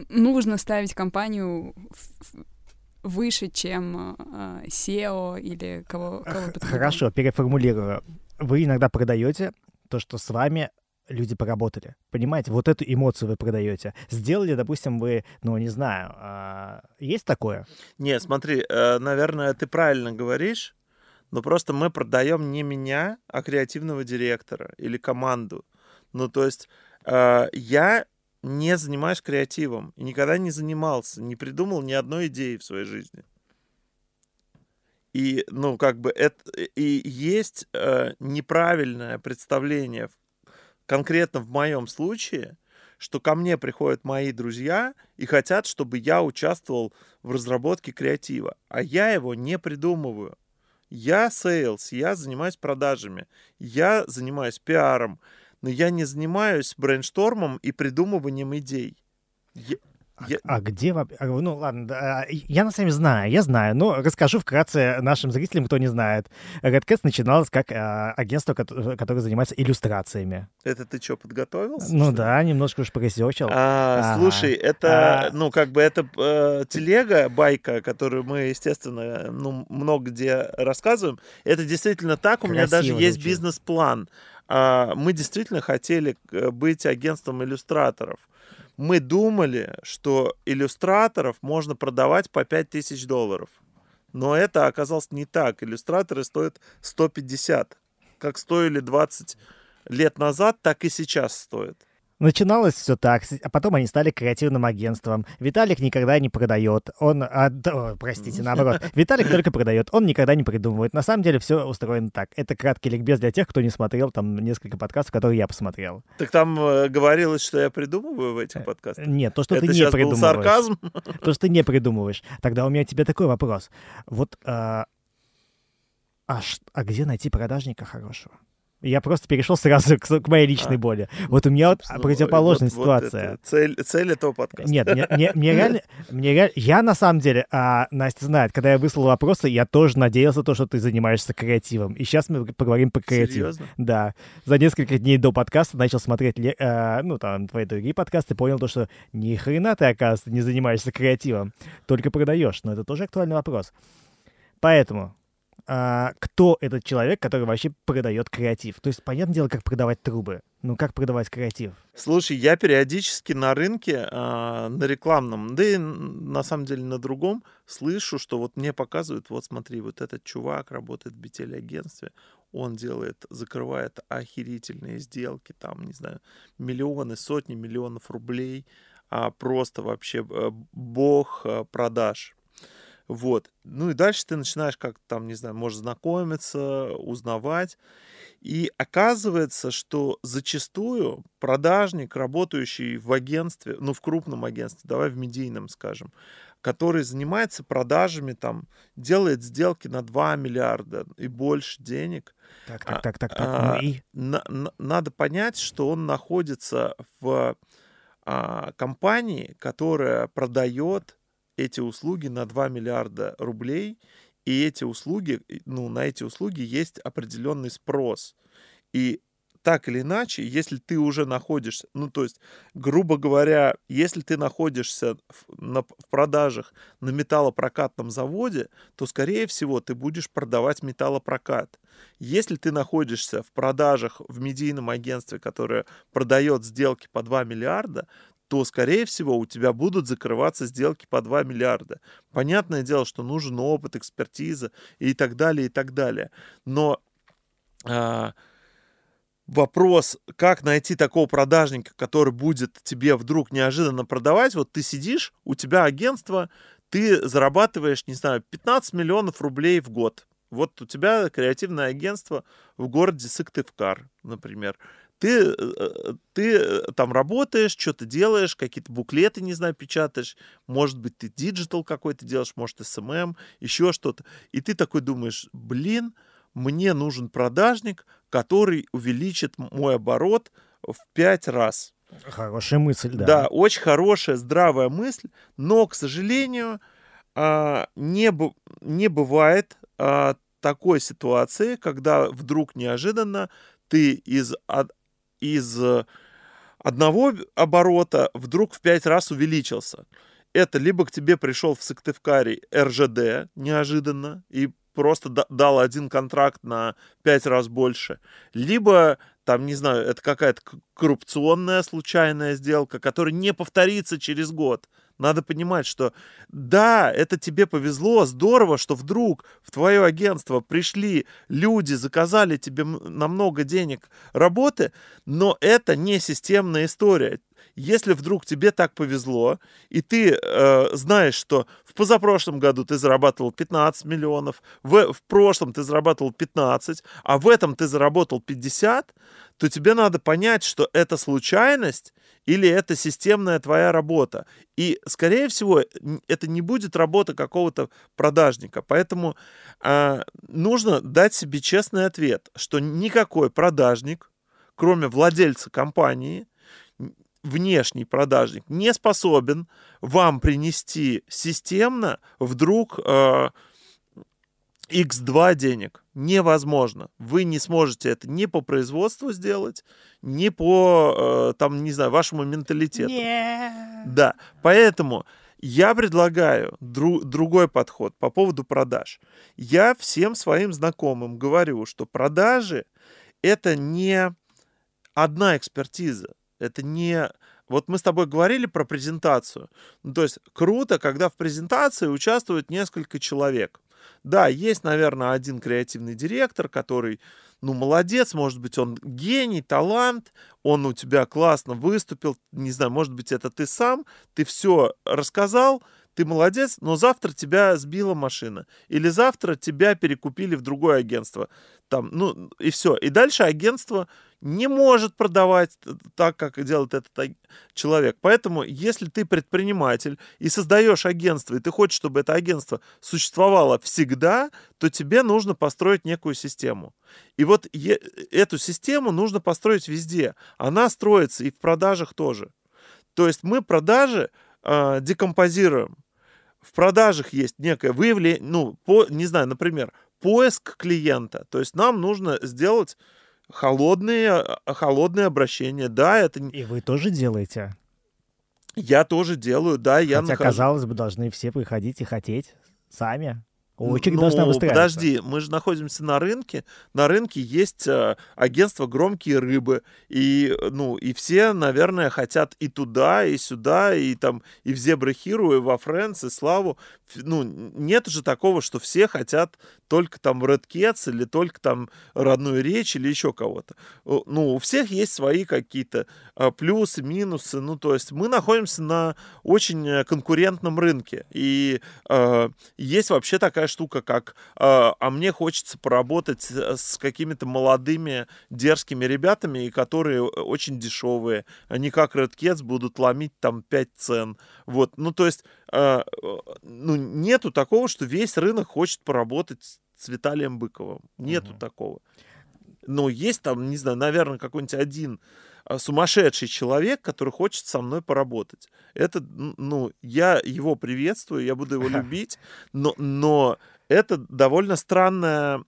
Speaker 2: нужно ставить компанию выше, чем э, SEO или кого, кого бы то ни было.
Speaker 1: Хорошо, переформулирую. Вы иногда продаете то, что с вами люди поработали. Понимаете, вот эту эмоцию вы продаете. Сделали, допустим, вы, ну, не знаю, а, есть такое?
Speaker 3: Не, смотри, э, наверное, ты правильно говоришь, но просто мы продаем не меня, а креативного директора или команду. Ну, то есть э, я не занимаюсь креативом и никогда не занимался, не придумал ни одной идеи в своей жизни. И, ну, как бы это и есть э, неправильное представление, конкретно в моем случае, что ко мне приходят мои друзья и хотят, чтобы я участвовал в разработке креатива, а я его не придумываю. Я sales, я занимаюсь продажами, я занимаюсь пиаром, но я не занимаюсь брейнштормом и придумыванием идей. Я-
Speaker 1: А,
Speaker 3: я-
Speaker 1: а где вообще? Ну, ладно, да, а, я на самом деле знаю, я знаю, но расскажу вкратце нашим зрителям, кто не знает. Redkeds начиналось как а, агентство, кото- которое занимается иллюстрациями.
Speaker 3: Это ты что, подготовился?
Speaker 1: Ну
Speaker 3: что
Speaker 1: да, немножко уж поресерчил.
Speaker 3: А,
Speaker 1: Ага.
Speaker 3: Слушай, это,
Speaker 1: А.
Speaker 3: ну, как бы это э, телега, байка, которую мы, естественно, ну, много где рассказываем. Это действительно так. У меня даже
Speaker 1: Красиво
Speaker 3: есть
Speaker 1: звучит.
Speaker 3: бизнес-план. А, мы действительно хотели э, быть агентством иллюстраторов. Мы думали, что иллюстраторов можно продавать по 5000 долларов. Но это оказалось не так. Иллюстраторы стоят 150. Как стоили 20 лет назад, так и сейчас стоят.
Speaker 1: Начиналось все так, а потом они стали креативным агентством. Виталик никогда не продает, он, а, да, простите, наоборот, Виталик только продает, он никогда не придумывает. На самом деле все устроено так. Это краткий ликбез для тех, кто не смотрел там несколько подкастов, которые я посмотрел.
Speaker 3: Так там э, говорилось, что я придумываю в этих подкастах.
Speaker 1: Нет, то, что
Speaker 3: Это
Speaker 1: ты не придумываешь.
Speaker 3: сарказм.
Speaker 1: То, что ты не придумываешь. Тогда у меня тебе такой вопрос. Вот, а, а, ш- а где найти продажника хорошего? Я просто перешел сразу к, к моей личной
Speaker 3: А.
Speaker 1: боли. Вот у меня вот противоположная
Speaker 3: вот- вот
Speaker 1: ситуация.
Speaker 3: это цель, цель этого подкаста.
Speaker 1: Нет, мне, мне- мне реально, мне реально, я на самом деле, а, Настя знает, когда я выслал вопросы, я тоже надеялся, то, что ты занимаешься креативом. И сейчас мы поговорим по креативу.
Speaker 3: Серьезно?
Speaker 1: Да. За несколько дней до подкаста начал смотреть, а, ну, там, твои другие подкасты, понял то, что ни хрена ты, оказывается, не занимаешься креативом, только продаешь. Но это тоже актуальный вопрос. Поэтому, кто этот человек, который вообще продает креатив? То есть, понятное дело, как продавать трубы. Ну, как продавать креатив?
Speaker 3: Слушай, я периодически на рынке, а, на рекламном, да и на самом деле на другом, слышу, что вот мне показывают, вот смотри, вот этот чувак работает в BTL-агентстве, он делает, закрывает охерительные сделки, там, не знаю, миллионы, сотни миллионов рублей, а просто вообще э, бог э, продаж. Вот. Ну и дальше ты начинаешь как там, не знаю, можешь знакомиться, узнавать. И оказывается, что зачастую продажник, работающий в агентстве, ну в крупном агентстве, давай в медийном, скажем, который занимается продажами, там, делает сделки на 2 миллиарда и больше денег,
Speaker 1: Так,
Speaker 3: А,
Speaker 1: так, так, так, так.
Speaker 3: а,
Speaker 1: ну и...
Speaker 3: на- на- надо понять, что он находится в а, компании, которая продает эти услуги на 2 миллиарда рублей, и эти услуги, ну, на эти услуги есть определенный спрос. И так или иначе, если ты уже находишься, ну, то есть, грубо говоря, если ты находишься в, на, в продажах на металлопрокатном заводе, то, скорее всего, ты будешь продавать металлопрокат. Если ты находишься в продажах в медийном агентстве, которое продает сделки по 2 миллиарда, то, скорее всего, у тебя будут закрываться сделки по 2 миллиарда. Понятное дело, что нужен опыт, экспертиза и так далее, и так далее. Но а, вопрос, как найти такого продажника, который будет тебе вдруг неожиданно продавать, вот ты сидишь, у тебя агентство, ты зарабатываешь, не знаю, 15 миллионов рублей в год. Вот у тебя креативное агентство в городе Сыктывкар, например. Ты, э, ты э, там работаешь, что-то делаешь, какие-то буклеты, не знаю, печатаешь, может быть, ты digital какой-то делаешь, может, SMM, еще что-то. И ты такой думаешь, блин, мне нужен продажник, который увеличит мой оборот в пять раз.
Speaker 1: Хорошая мысль, да.
Speaker 3: Да, очень хорошая, здравая мысль, но, к сожалению, а, не, не бывает а, такой ситуации, когда вдруг неожиданно ты из, из э, одного оборота вдруг в пять раз увеличился. Это либо к тебе пришел в Сыктывкаре РЖД неожиданно и просто да- дал один контракт на пять раз больше, либо там, не знаю, это какая-то коррупционная случайная сделка, которая не повторится через год. Надо понимать, что да, это тебе повезло, здорово, что вдруг в твое агентство пришли люди, заказали тебе намного денег работы, но это не системная история. Если вдруг тебе так повезло, и ты э, знаешь, что в позапрошлом году ты зарабатывал 15 миллионов, в, в прошлом ты зарабатывал 15, а в этом ты заработал 50, то тебе надо понять, что это случайность или это системная твоя работа. И, скорее всего, это не будет работа какого-то продажника. Поэтому а, нужно дать себе честный ответ, что никакой продажник, кроме владельца компании, внешний продажник, не способен вам принести системно вдруг э, x2 денег. Невозможно. Вы не сможете это ни по производству сделать, ни по, э, там, не знаю, вашему менталитету. Да, поэтому я предлагаю дру- другой подход по поводу продаж. Я всем своим знакомым говорю, что продажи это не одна экспертиза, это не... Вот мы с тобой говорили про презентацию. Ну, то есть круто, когда в презентации участвует несколько человек. Да, есть, наверное, один креативный директор, который, ну, молодец, может быть, он гений, талант, он у тебя классно выступил, не знаю, может быть, это ты сам, ты все рассказал, ты молодец, но завтра тебя сбила машина. Или завтра тебя перекупили в другое агентство. Там, ну, и все. И дальше агентство не может продавать так, как делает этот человек. Поэтому, если ты предприниматель и создаешь агентство, и ты хочешь, чтобы это агентство существовало всегда, то тебе нужно построить некую систему. И вот эту систему нужно построить везде. Она строится и в продажах тоже. То есть мы продажи э, декомпозируем. В продажах есть некое выявление, ну, по, не знаю, например, поиск клиента. То есть нам нужно сделать холодные, а, холодные обращения. Да, это...
Speaker 1: И вы тоже делаете?
Speaker 3: Я тоже делаю, да.
Speaker 1: Хотя,
Speaker 3: я нахожу...
Speaker 1: казалось бы, должны все приходить и хотеть сами. Очередь
Speaker 3: ну,
Speaker 1: должна выстраиваться.
Speaker 3: Подожди, мы же находимся на рынке. На рынке есть э, агентство «Громкие рыбы». И, ну, и все, наверное, хотят и туда, и сюда, и там, и в «Зебра Хиру», и во «Фрэнс», и «Славу». Ну, нет же такого, что все хотят только там Red Cats или только там родную речь или еще кого-то. Ну, у всех есть свои какие-то э, плюсы, минусы. Ну, то есть мы находимся на очень э, конкурентном рынке. И э, есть вообще такая такая штука, как а, а мне хочется поработать с какими-то молодыми дерзкими ребятами, и которые очень дешевые. Они как Red Cats будут ломить там 5 цен. Вот, ну то есть, а, ну нету такого, что весь рынок хочет поработать с Виталием Быковым. Нету угу. такого. Но есть там, не знаю, наверное, какой-нибудь один сумасшедший человек, который хочет со мной поработать. Это, ну, я его приветствую, я буду его любить, но, но это довольно странное,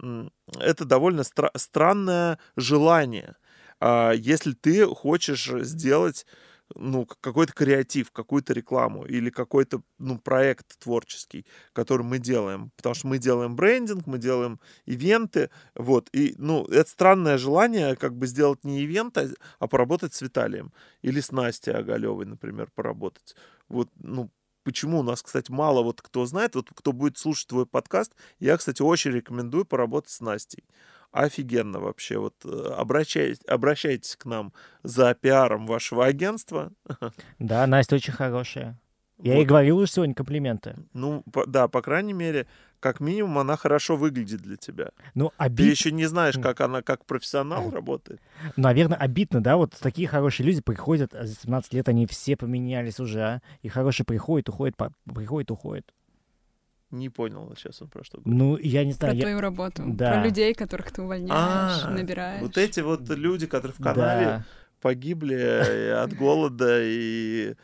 Speaker 3: это довольно стра- странное желание. А, если ты хочешь сделать ну, какой-то креатив, какую-то рекламу или какой-то, ну, проект творческий, который мы делаем. Потому что мы делаем брендинг, мы делаем ивенты, вот. И, ну, это странное желание как бы сделать не ивент, а, а поработать с Виталием. Или с Настей Оголевой, например, поработать. Вот, ну, почему у нас, кстати, мало вот кто знает, вот кто будет слушать твой подкаст, я, кстати, очень рекомендую поработать с Настей офигенно вообще. Вот э, обращайтесь, обращайтесь к нам за пиаром вашего агентства.
Speaker 1: Да, Настя очень хорошая. Я вот. ей говорил уже сегодня комплименты.
Speaker 3: Ну, по, да, по крайней мере, как минимум, она хорошо выглядит для тебя.
Speaker 1: Ну, обид...
Speaker 3: Ты еще не знаешь, как она как профессионал работает.
Speaker 1: Наверное, обидно, да? Вот такие хорошие люди приходят, а за 17 лет они все поменялись уже, а? И хорошие приходят, уходят, приходят, уходят.
Speaker 3: Не понял сейчас он про что говорит.
Speaker 1: Ну, я не знаю.
Speaker 2: Про
Speaker 1: я...
Speaker 2: твою работу. Да. Про людей, которых ты увольняешь, а, набираешь.
Speaker 3: Вот эти вот люди, которые в канаве да. погибли э, от голода и...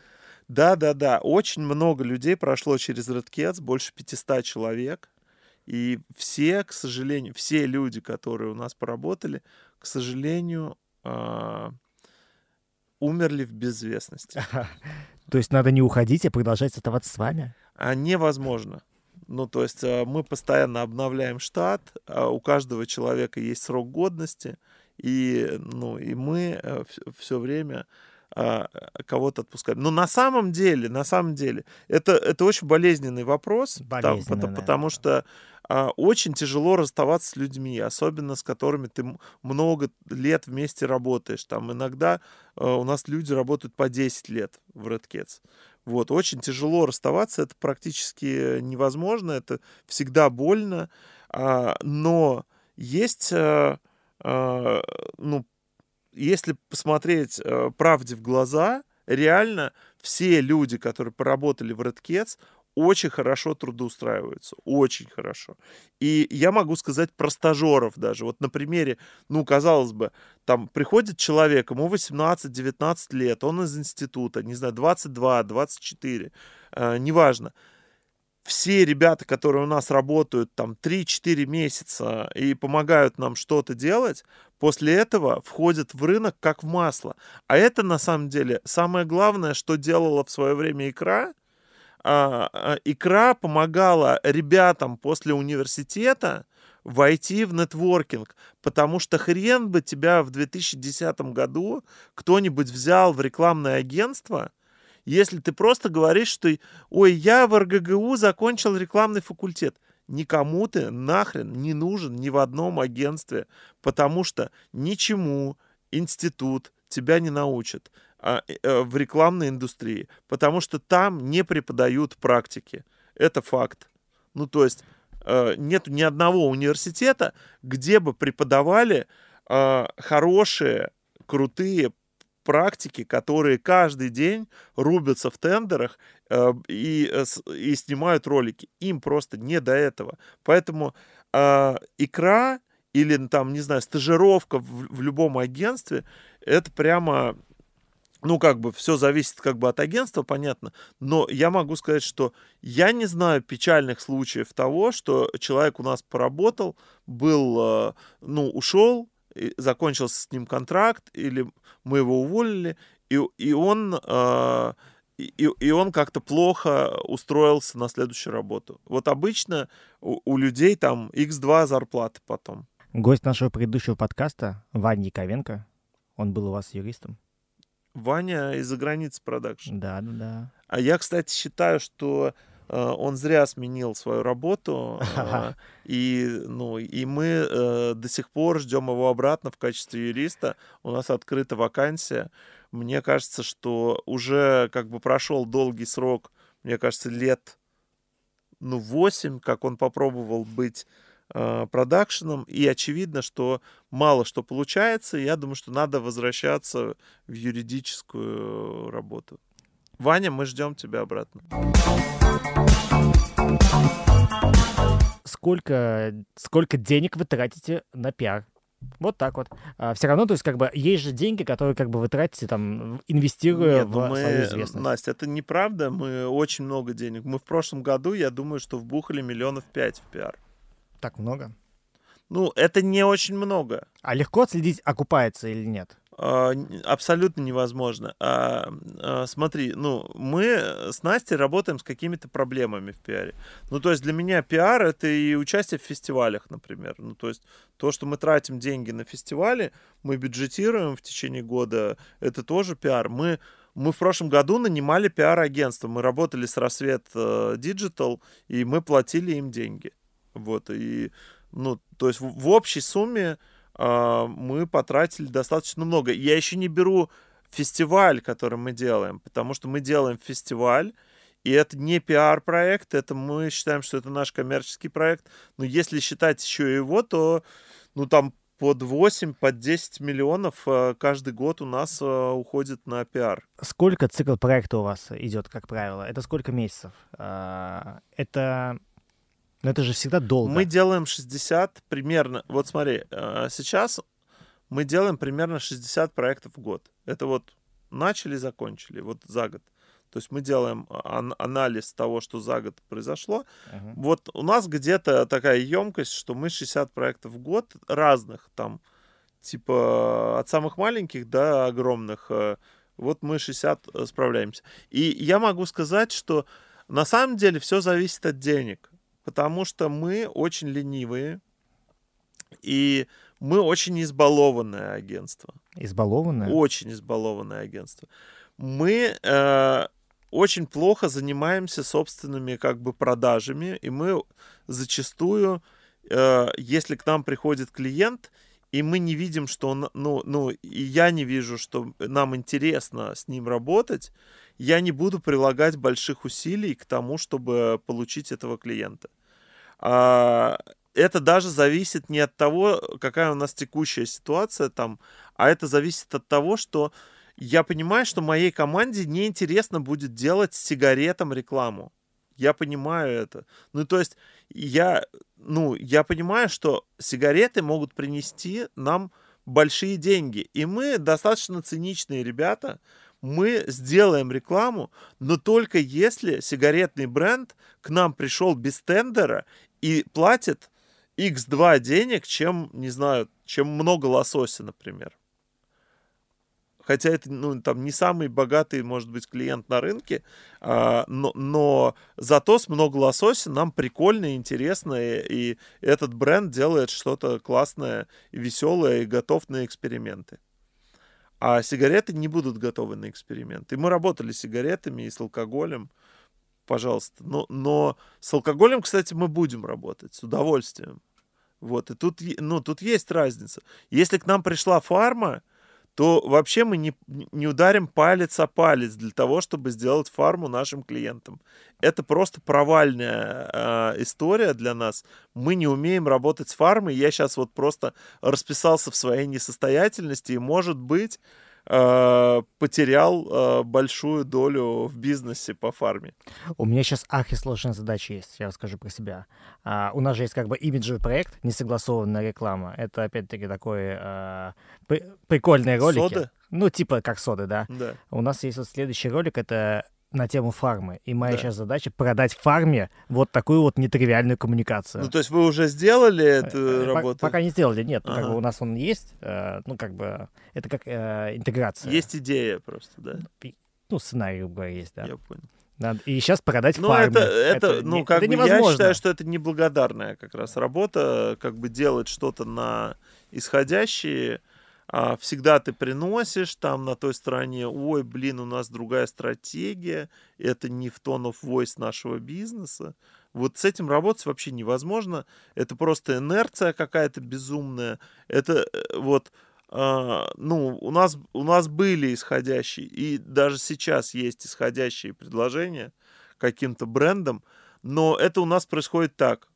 Speaker 3: Да, да, да. Очень много людей прошло через Red Cats, больше 500 человек. И все, к сожалению, все люди, которые у нас поработали, к сожалению, а, умерли в безвестности.
Speaker 1: То есть надо не уходить, а продолжать оставаться с вами?
Speaker 3: А невозможно. Ну, то есть э, мы постоянно обновляем штат, а у каждого человека есть срок годности, и, ну, и мы э, все время а, кого-то отпускаем. Но на самом деле, на самом деле, это, это очень болезненный вопрос, болезненный, там, потому, потому что а, очень тяжело расставаться с людьми, особенно с которыми ты много лет вместе работаешь. Там иногда а, у нас люди работают по 10 лет в Red Cats. Вот, очень тяжело расставаться, это практически невозможно, это всегда больно, а, но есть, а, а, ну, если посмотреть а, правде в глаза, реально все люди, которые поработали в Red Cats, очень хорошо трудоустраиваются, очень хорошо. И я могу сказать про стажеров даже. Вот на примере, ну, казалось бы, там приходит человек, ему 18-19 лет, он из института, не знаю, 22, 24, э, неважно. Все ребята, которые у нас работают там 3-4 месяца и помогают нам что-то делать, после этого входят в рынок как в масло. А это на самом деле самое главное, что делала в свое время икра – а, а, икра помогала ребятам после университета войти в нетворкинг, потому что хрен бы тебя в 2010 году кто-нибудь взял в рекламное агентство, если ты просто говоришь, что «Ой, я в РГГУ закончил рекламный факультет». Никому ты нахрен не нужен ни в одном агентстве, потому что ничему институт тебя не научат а, э, в рекламной индустрии, потому что там не преподают практики. Это факт. Ну, то есть э, нет ни одного университета, где бы преподавали э, хорошие, крутые практики, которые каждый день рубятся в тендерах э, и, э, и снимают ролики. Им просто не до этого. Поэтому э, икра или там, не знаю, стажировка в, в любом агентстве, это прямо ну, как бы, все зависит как бы от агентства, понятно, но я могу сказать, что я не знаю печальных случаев того, что человек у нас поработал, был, э, ну, ушел, закончился с ним контракт, или мы его уволили, и, и он... Э, и, и он как-то плохо устроился на следующую работу. Вот обычно у, у людей там x2 зарплаты потом.
Speaker 1: Гость нашего предыдущего подкаста, Ваня Яковенко, он был у вас юристом.
Speaker 3: Ваня из-за границы продакшн.
Speaker 1: Да, да, да.
Speaker 3: А я, кстати, считаю, что он зря сменил свою работу, э, и, ну, и мы э, до сих пор ждем его обратно в качестве юриста. У нас открыта вакансия. Мне кажется, что уже как бы прошел долгий срок, мне кажется, лет, ну, 8, как он попробовал быть продакшеном, и очевидно, что мало что получается, я думаю, что надо возвращаться в юридическую работу. Ваня, мы ждем тебя обратно.
Speaker 1: Сколько, сколько денег вы тратите на пиар? Вот так вот. А, все равно, то есть, как бы, есть же деньги, которые, как бы, вы тратите, там, инвестируя Нет, в
Speaker 3: мы,
Speaker 1: свою известность.
Speaker 3: Настя, это неправда. Мы очень много денег. Мы в прошлом году, я думаю, что вбухали миллионов пять в пиар.
Speaker 1: Так много?
Speaker 3: Ну, это не очень много.
Speaker 1: А легко отследить, окупается или нет?
Speaker 3: А, абсолютно невозможно. А, а, смотри, ну, мы с Настей работаем с какими-то проблемами в пиаре. Ну, то есть для меня пиар — это и участие в фестивалях, например. Ну, то есть то, что мы тратим деньги на фестивали, мы бюджетируем в течение года, это тоже пиар. Мы мы в прошлом году нанимали пиар-агентство. Мы работали с Рассвет э, Digital, и мы платили им деньги. Вот, и, ну, то есть в, в общей сумме мы потратили достаточно много. Я еще не беру фестиваль, который мы делаем, потому что мы делаем фестиваль, и это не пиар-проект, это мы считаем, что это наш коммерческий проект. Но если считать еще его, то ну там под 8, под 10 миллионов а, каждый год у нас а, уходит на пиар.
Speaker 1: Сколько цикл проекта у вас идет, как правило? Это сколько месяцев? Это но это же всегда долго.
Speaker 3: Мы делаем 60 примерно. Вот смотри, э, сейчас мы делаем примерно 60 проектов в год. Это вот начали, закончили, вот за год. То есть мы делаем ан- анализ того, что за год произошло. Uh-huh. Вот у нас где-то такая емкость, что мы 60 проектов в год разных, там, типа от самых маленьких до огромных. Э, вот мы 60 э, справляемся. И я могу сказать, что на самом деле все зависит от денег потому что мы очень ленивые, и мы очень избалованное агентство.
Speaker 1: Избалованное?
Speaker 3: Очень избалованное агентство. Мы э, очень плохо занимаемся собственными как бы продажами, и мы зачастую, э, если к нам приходит клиент, и мы не видим, что он, ну, ну, и я не вижу, что нам интересно с ним работать, я не буду прилагать больших усилий к тому, чтобы получить этого клиента. А, это даже зависит не от того, какая у нас текущая ситуация там, а это зависит от того, что я понимаю, что моей команде неинтересно будет делать сигаретам рекламу. Я понимаю это. Ну, то есть, я, ну, я понимаю, что сигареты могут принести нам большие деньги. И мы достаточно циничные ребята, мы сделаем рекламу, но только если сигаретный бренд к нам пришел без тендера и платит x2 денег, чем, не знаю, чем много лосося, например. Хотя это, ну, там, не самый богатый, может быть, клиент на рынке, а, но, но зато с много лосося нам прикольно, интересно, и, и этот бренд делает что-то классное, и веселое, и готов на эксперименты. А сигареты не будут готовы на эксперимент. И мы работали с сигаретами и с алкоголем, пожалуйста. Но, но с алкоголем, кстати, мы будем работать с удовольствием. Вот, и тут, ну, тут есть разница. Если к нам пришла фарма, то вообще мы не, не ударим палец о палец для того, чтобы сделать фарму нашим клиентам. Это просто провальная э, история для нас. Мы не умеем работать с фармой. Я сейчас вот просто расписался в своей несостоятельности, и, может быть, потерял э, большую долю в бизнесе по фарме.
Speaker 1: У меня сейчас архисложная задача есть, я расскажу про себя. А, у нас же есть как бы имиджевый проект, несогласованная реклама. Это опять-таки такой при- прикольные ролики.
Speaker 3: Соды?
Speaker 1: Ну, типа как соды, да.
Speaker 3: Да.
Speaker 1: У нас есть вот следующий ролик, это на тему фармы. И моя
Speaker 3: Да.
Speaker 1: сейчас задача продать фарме вот такую вот нетривиальную коммуникацию.
Speaker 3: Ну, то есть вы уже сделали эту
Speaker 1: Э, по-
Speaker 3: работу?
Speaker 1: Пока не сделали, нет. ну, Как
Speaker 3: Ага.
Speaker 1: бы у нас он есть, э, ну, как бы, это как э, интеграция.
Speaker 3: Есть идея просто, да?
Speaker 1: Ну, сценарий, грубо говоря, есть, да.
Speaker 3: Я понял.
Speaker 1: Надо- И сейчас продать
Speaker 3: Ну,
Speaker 1: фарме.
Speaker 3: это, это, ну,
Speaker 1: не-
Speaker 3: как
Speaker 1: это
Speaker 3: бы я
Speaker 1: невозможно.
Speaker 3: считаю, что это неблагодарная как раз работа, как бы делать что-то на исходящие. А всегда ты приносишь там на той стороне, ой, блин, у нас другая стратегия, это не в tone of voice нашего бизнеса. Вот с этим работать вообще невозможно. Это просто инерция какая-то безумная. Это э, вот, а, ну, у нас, у нас были исходящие, и даже сейчас есть исходящие предложения каким-то брендом, но это у нас происходит так.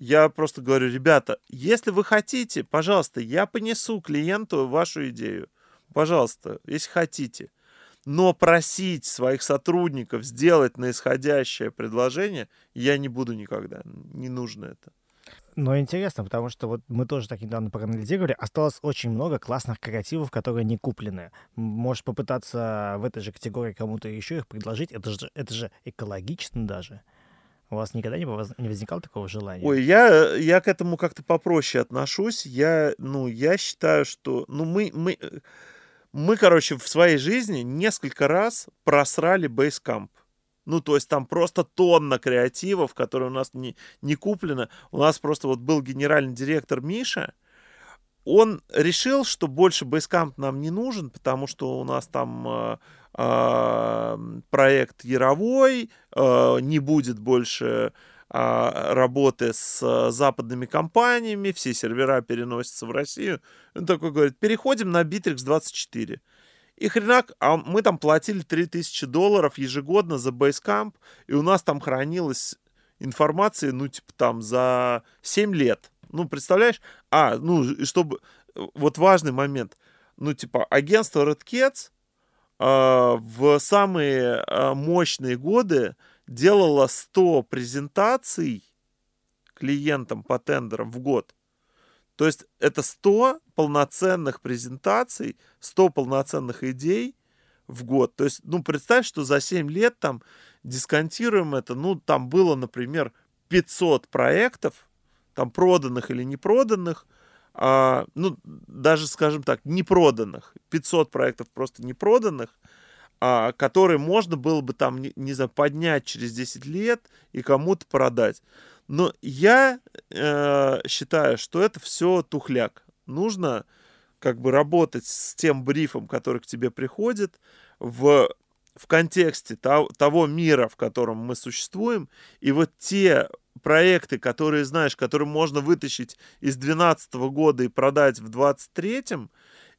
Speaker 3: Я просто говорю, ребята, если вы хотите, пожалуйста, я понесу клиенту вашу идею. Пожалуйста, если хотите. Но просить своих сотрудников сделать на исходящее предложение я не буду никогда. Не нужно это.
Speaker 1: Но интересно, потому что вот мы тоже так недавно проанализировали, осталось очень много классных креативов, которые не куплены. Можешь попытаться в этой же категории кому-то еще их предложить. Это же, это же экологично даже. У вас никогда не, воз- не возникало такого желания?
Speaker 3: Ой, я, я к этому как-то попроще отношусь. Я, ну, я считаю, что, ну, мы, мы, э, мы, короче, в своей жизни несколько раз просрали бейскамп. Ну, то есть там просто тонна креативов, которые у нас не, не куплено. У нас просто вот был генеральный директор Миша, он решил, что больше бейскамп нам не нужен, потому что у нас там э, э, проект Яровой, э, не будет больше а, работы с западными компаниями, все сервера переносятся в Россию. Он такой говорит, переходим на Bittrex 24. И хренак, а мы там платили 3000 долларов ежегодно за Basecamp, и у нас там хранилась информация, ну, типа, там, за 7 лет. Ну, представляешь? А, ну, и чтобы... Вот важный момент. Ну, типа, агентство Red а, в самые а, мощные годы делала 100 презентаций клиентам по тендерам в год. То есть это 100 полноценных презентаций, 100 полноценных идей в год. То есть, ну, представь, что за 7 лет там дисконтируем это, ну, там было, например, 500 проектов, там проданных или не проданных, а, ну, даже, скажем так, не проданных, 500 проектов просто не проданных, а, которые можно было бы там, не, не знаю, поднять через 10 лет и кому-то продать. Но я э, считаю, что это все тухляк. Нужно как бы работать с тем брифом, который к тебе приходит, в, в контексте того, мира, в котором мы существуем, и вот те проекты, которые, знаешь, которые можно вытащить из 2012 года и продать в 2023,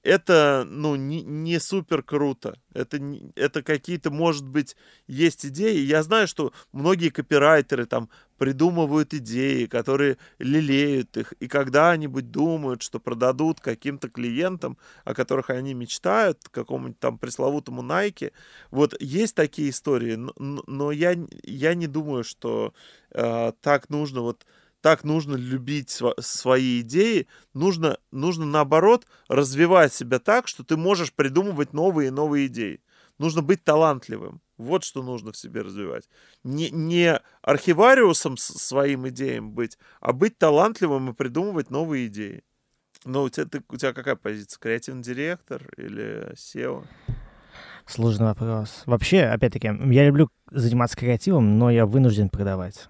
Speaker 3: это, ну, не, не супер круто. Это, это какие-то, может быть, есть идеи. Я знаю, что многие копирайтеры там придумывают идеи, которые лелеют их, и когда-нибудь думают, что продадут каким-то клиентам, о которых они мечтают, какому-нибудь там пресловутому Nike. Вот есть такие истории, но, но я, я не думаю, что э, так нужно вот так нужно любить свои идеи, нужно, нужно наоборот развивать себя так, что ты можешь придумывать новые и новые идеи. Нужно быть талантливым. Вот что нужно в себе развивать. Не, не архивариусом своим идеям быть, а быть талантливым и придумывать новые идеи. Ну, у тебя, ты- у тебя какая позиция? Креативный директор или SEO?
Speaker 1: Сложный вопрос. Вообще, опять-таки, я люблю заниматься креативом, но я вынужден продавать.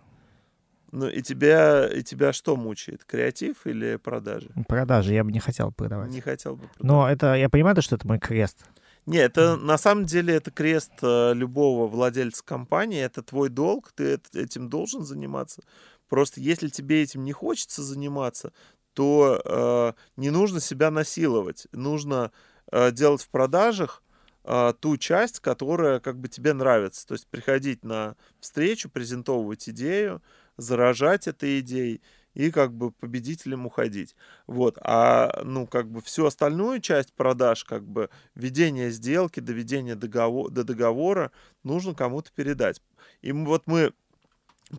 Speaker 3: Ну, и тебя, и тебя что мучает? Креатив или продажи?
Speaker 1: Продажи я бы не хотел продавать.
Speaker 3: Не хотел бы продавать.
Speaker 1: Но это, я понимаю, то, что это мой крест.
Speaker 3: Не, это на самом деле это крест э, любого владельца компании, это твой долг, ты эт- этим должен заниматься. Просто если тебе этим не хочется заниматься, то э, не нужно себя насиловать, нужно э, делать в продажах э, ту часть, которая как бы тебе нравится. То есть приходить на встречу, презентовывать идею, заражать этой идеей и как бы победителем уходить. Вот. А, ну, как бы всю остальную часть продаж, как бы ведение сделки, доведение договор, до договора нужно кому-то передать. И вот мы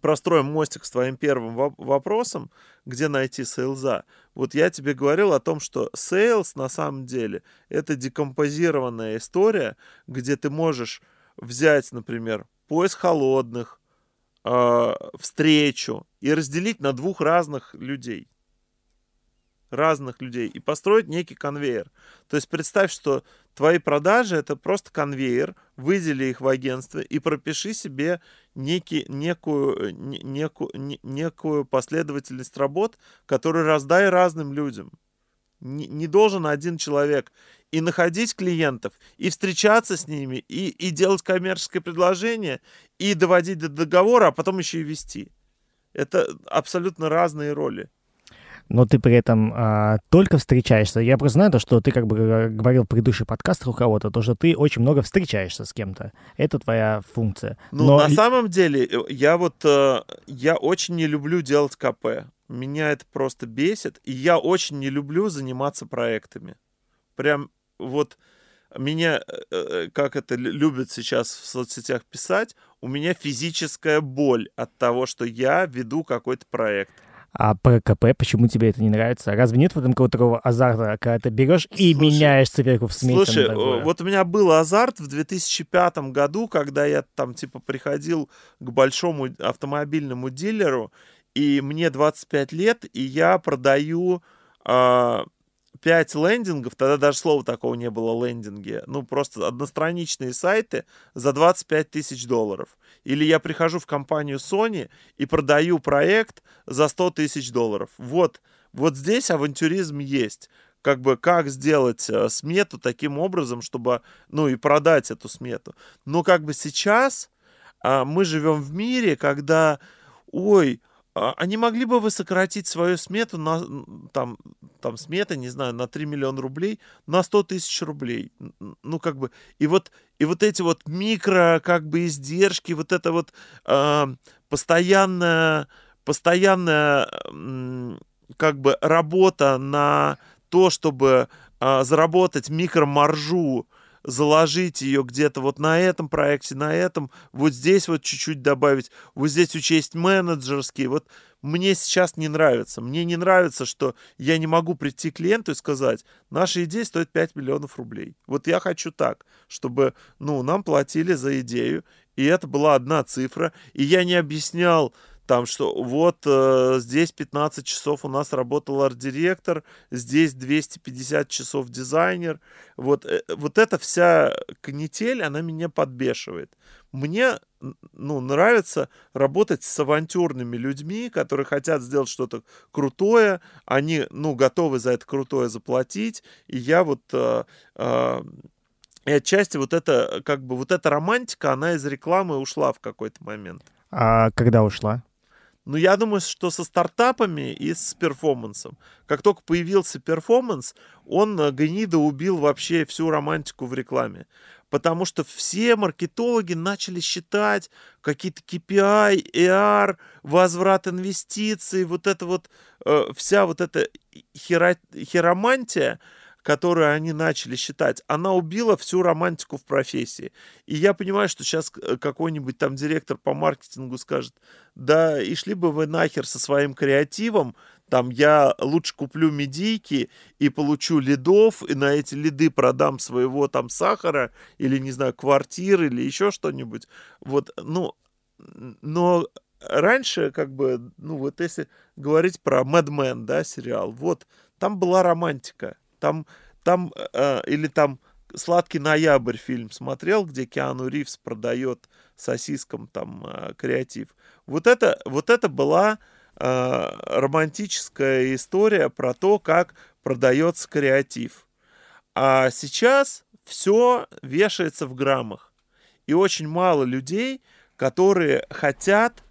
Speaker 3: простроим мостик с твоим первым вопросом, где найти sales а. Вот я тебе говорил о том, что sales на самом деле это декомпозированная история, где ты можешь взять, например, поиск холодных, э, встречу и разделить на двух разных людей. Разных людей. И построить некий конвейер. То есть представь, что твои продажи это просто конвейер, выдели их в агентстве и пропиши себе некий, некую, некую, некую последовательность работ, которую раздай разным людям. Не, не должен один человек и находить клиентов, и встречаться с ними, и, и делать коммерческое предложение, и доводить до договора, а потом еще и вести. Это абсолютно разные роли.
Speaker 1: Но ты при этом а, только встречаешься. Я просто знаю то, что ты как бы говорил в предыдущих подкастах у кого-то, то, что ты очень много встречаешься с кем-то. Это твоя функция.
Speaker 3: Ну, Но... на самом деле, э, я вот, э, я очень не люблю делать КП. Меня это просто бесит. И я очень не люблю заниматься проектами. Прям вот меня, э, э, как это любят сейчас в соцсетях писать, у меня физическая боль от того, что я веду какой-то проект.
Speaker 1: А про КП, почему тебе это не нравится? Разве нет в этом какого-то такого азарта, когда ты берешь и слушай, меняешь циферку в смете?
Speaker 3: Слушай, вот у меня был азарт в 2005 году, когда я там типа приходил к большому автомобильному дилеру, и мне 25 лет, и я продаю э, 5 лендингов, тогда даже слова такого не было лендинги, ну просто одностраничные сайты за 25 тысяч долларов. Или я прихожу в компанию Sony и продаю проект за 100 тысяч долларов. Вот, вот здесь авантюризм есть. Как бы как сделать э, смету таким образом, чтобы, ну и продать эту смету. Но как бы сейчас а, мы живем в мире, когда, ой, а, они могли бы вы сократить свою смету на, там, там смета, не знаю, на 3 миллиона рублей на 100 тысяч рублей. Ну, как бы, и вот, и вот эти вот микро, как бы, издержки, вот это вот э, постоянная, постоянная, э, как бы, работа на то, чтобы э, заработать микромаржу, заложить ее где-то вот на этом проекте, на этом, вот здесь вот чуть-чуть добавить, вот здесь учесть менеджерские, вот мне сейчас не нравится. Мне не нравится, что я не могу прийти к клиенту и сказать, наша идея стоит 5 миллионов рублей. Вот я хочу так, чтобы, ну, нам платили за идею, и это была одна цифра, и я не объяснял, там, что вот э, здесь 15 часов у нас работал арт-директор, здесь 250 часов дизайнер. Вот, э, вот эта вся канитель, она меня подбешивает. Мне ну, нравится работать с авантюрными людьми, которые хотят сделать что-то крутое, они, ну, готовы за это крутое заплатить, и я вот... Э, э, и отчасти вот это, как бы, вот эта романтика, она из рекламы ушла в какой-то момент.
Speaker 1: А когда ушла?
Speaker 3: Но я думаю, что со стартапами и с перформансом. Как только появился перформанс, он э, гнида убил вообще всю романтику в рекламе. Потому что все маркетологи начали считать какие-то KPI, AR, возврат инвестиций, вот это вот, э, вся вот эта херо, херомантия, которую они начали считать, она убила всю романтику в профессии. И я понимаю, что сейчас э, какой-нибудь там директор по маркетингу скажет, да и шли бы вы нахер со своим креативом, там я лучше куплю медийки и получу лидов, и на эти лиды продам своего там сахара, или, не знаю, квартиры, или еще что-нибудь. Вот, ну, но раньше, как бы, ну, вот если говорить про Mad Men, да, сериал, вот, там была романтика. Там, там э, или там «Сладкий ноябрь» фильм смотрел, где Киану Ривз продает сосискам там э, креатив. Вот это, вот это была э, романтическая история про то, как продается креатив. А сейчас все вешается в граммах. И очень мало людей, которые хотят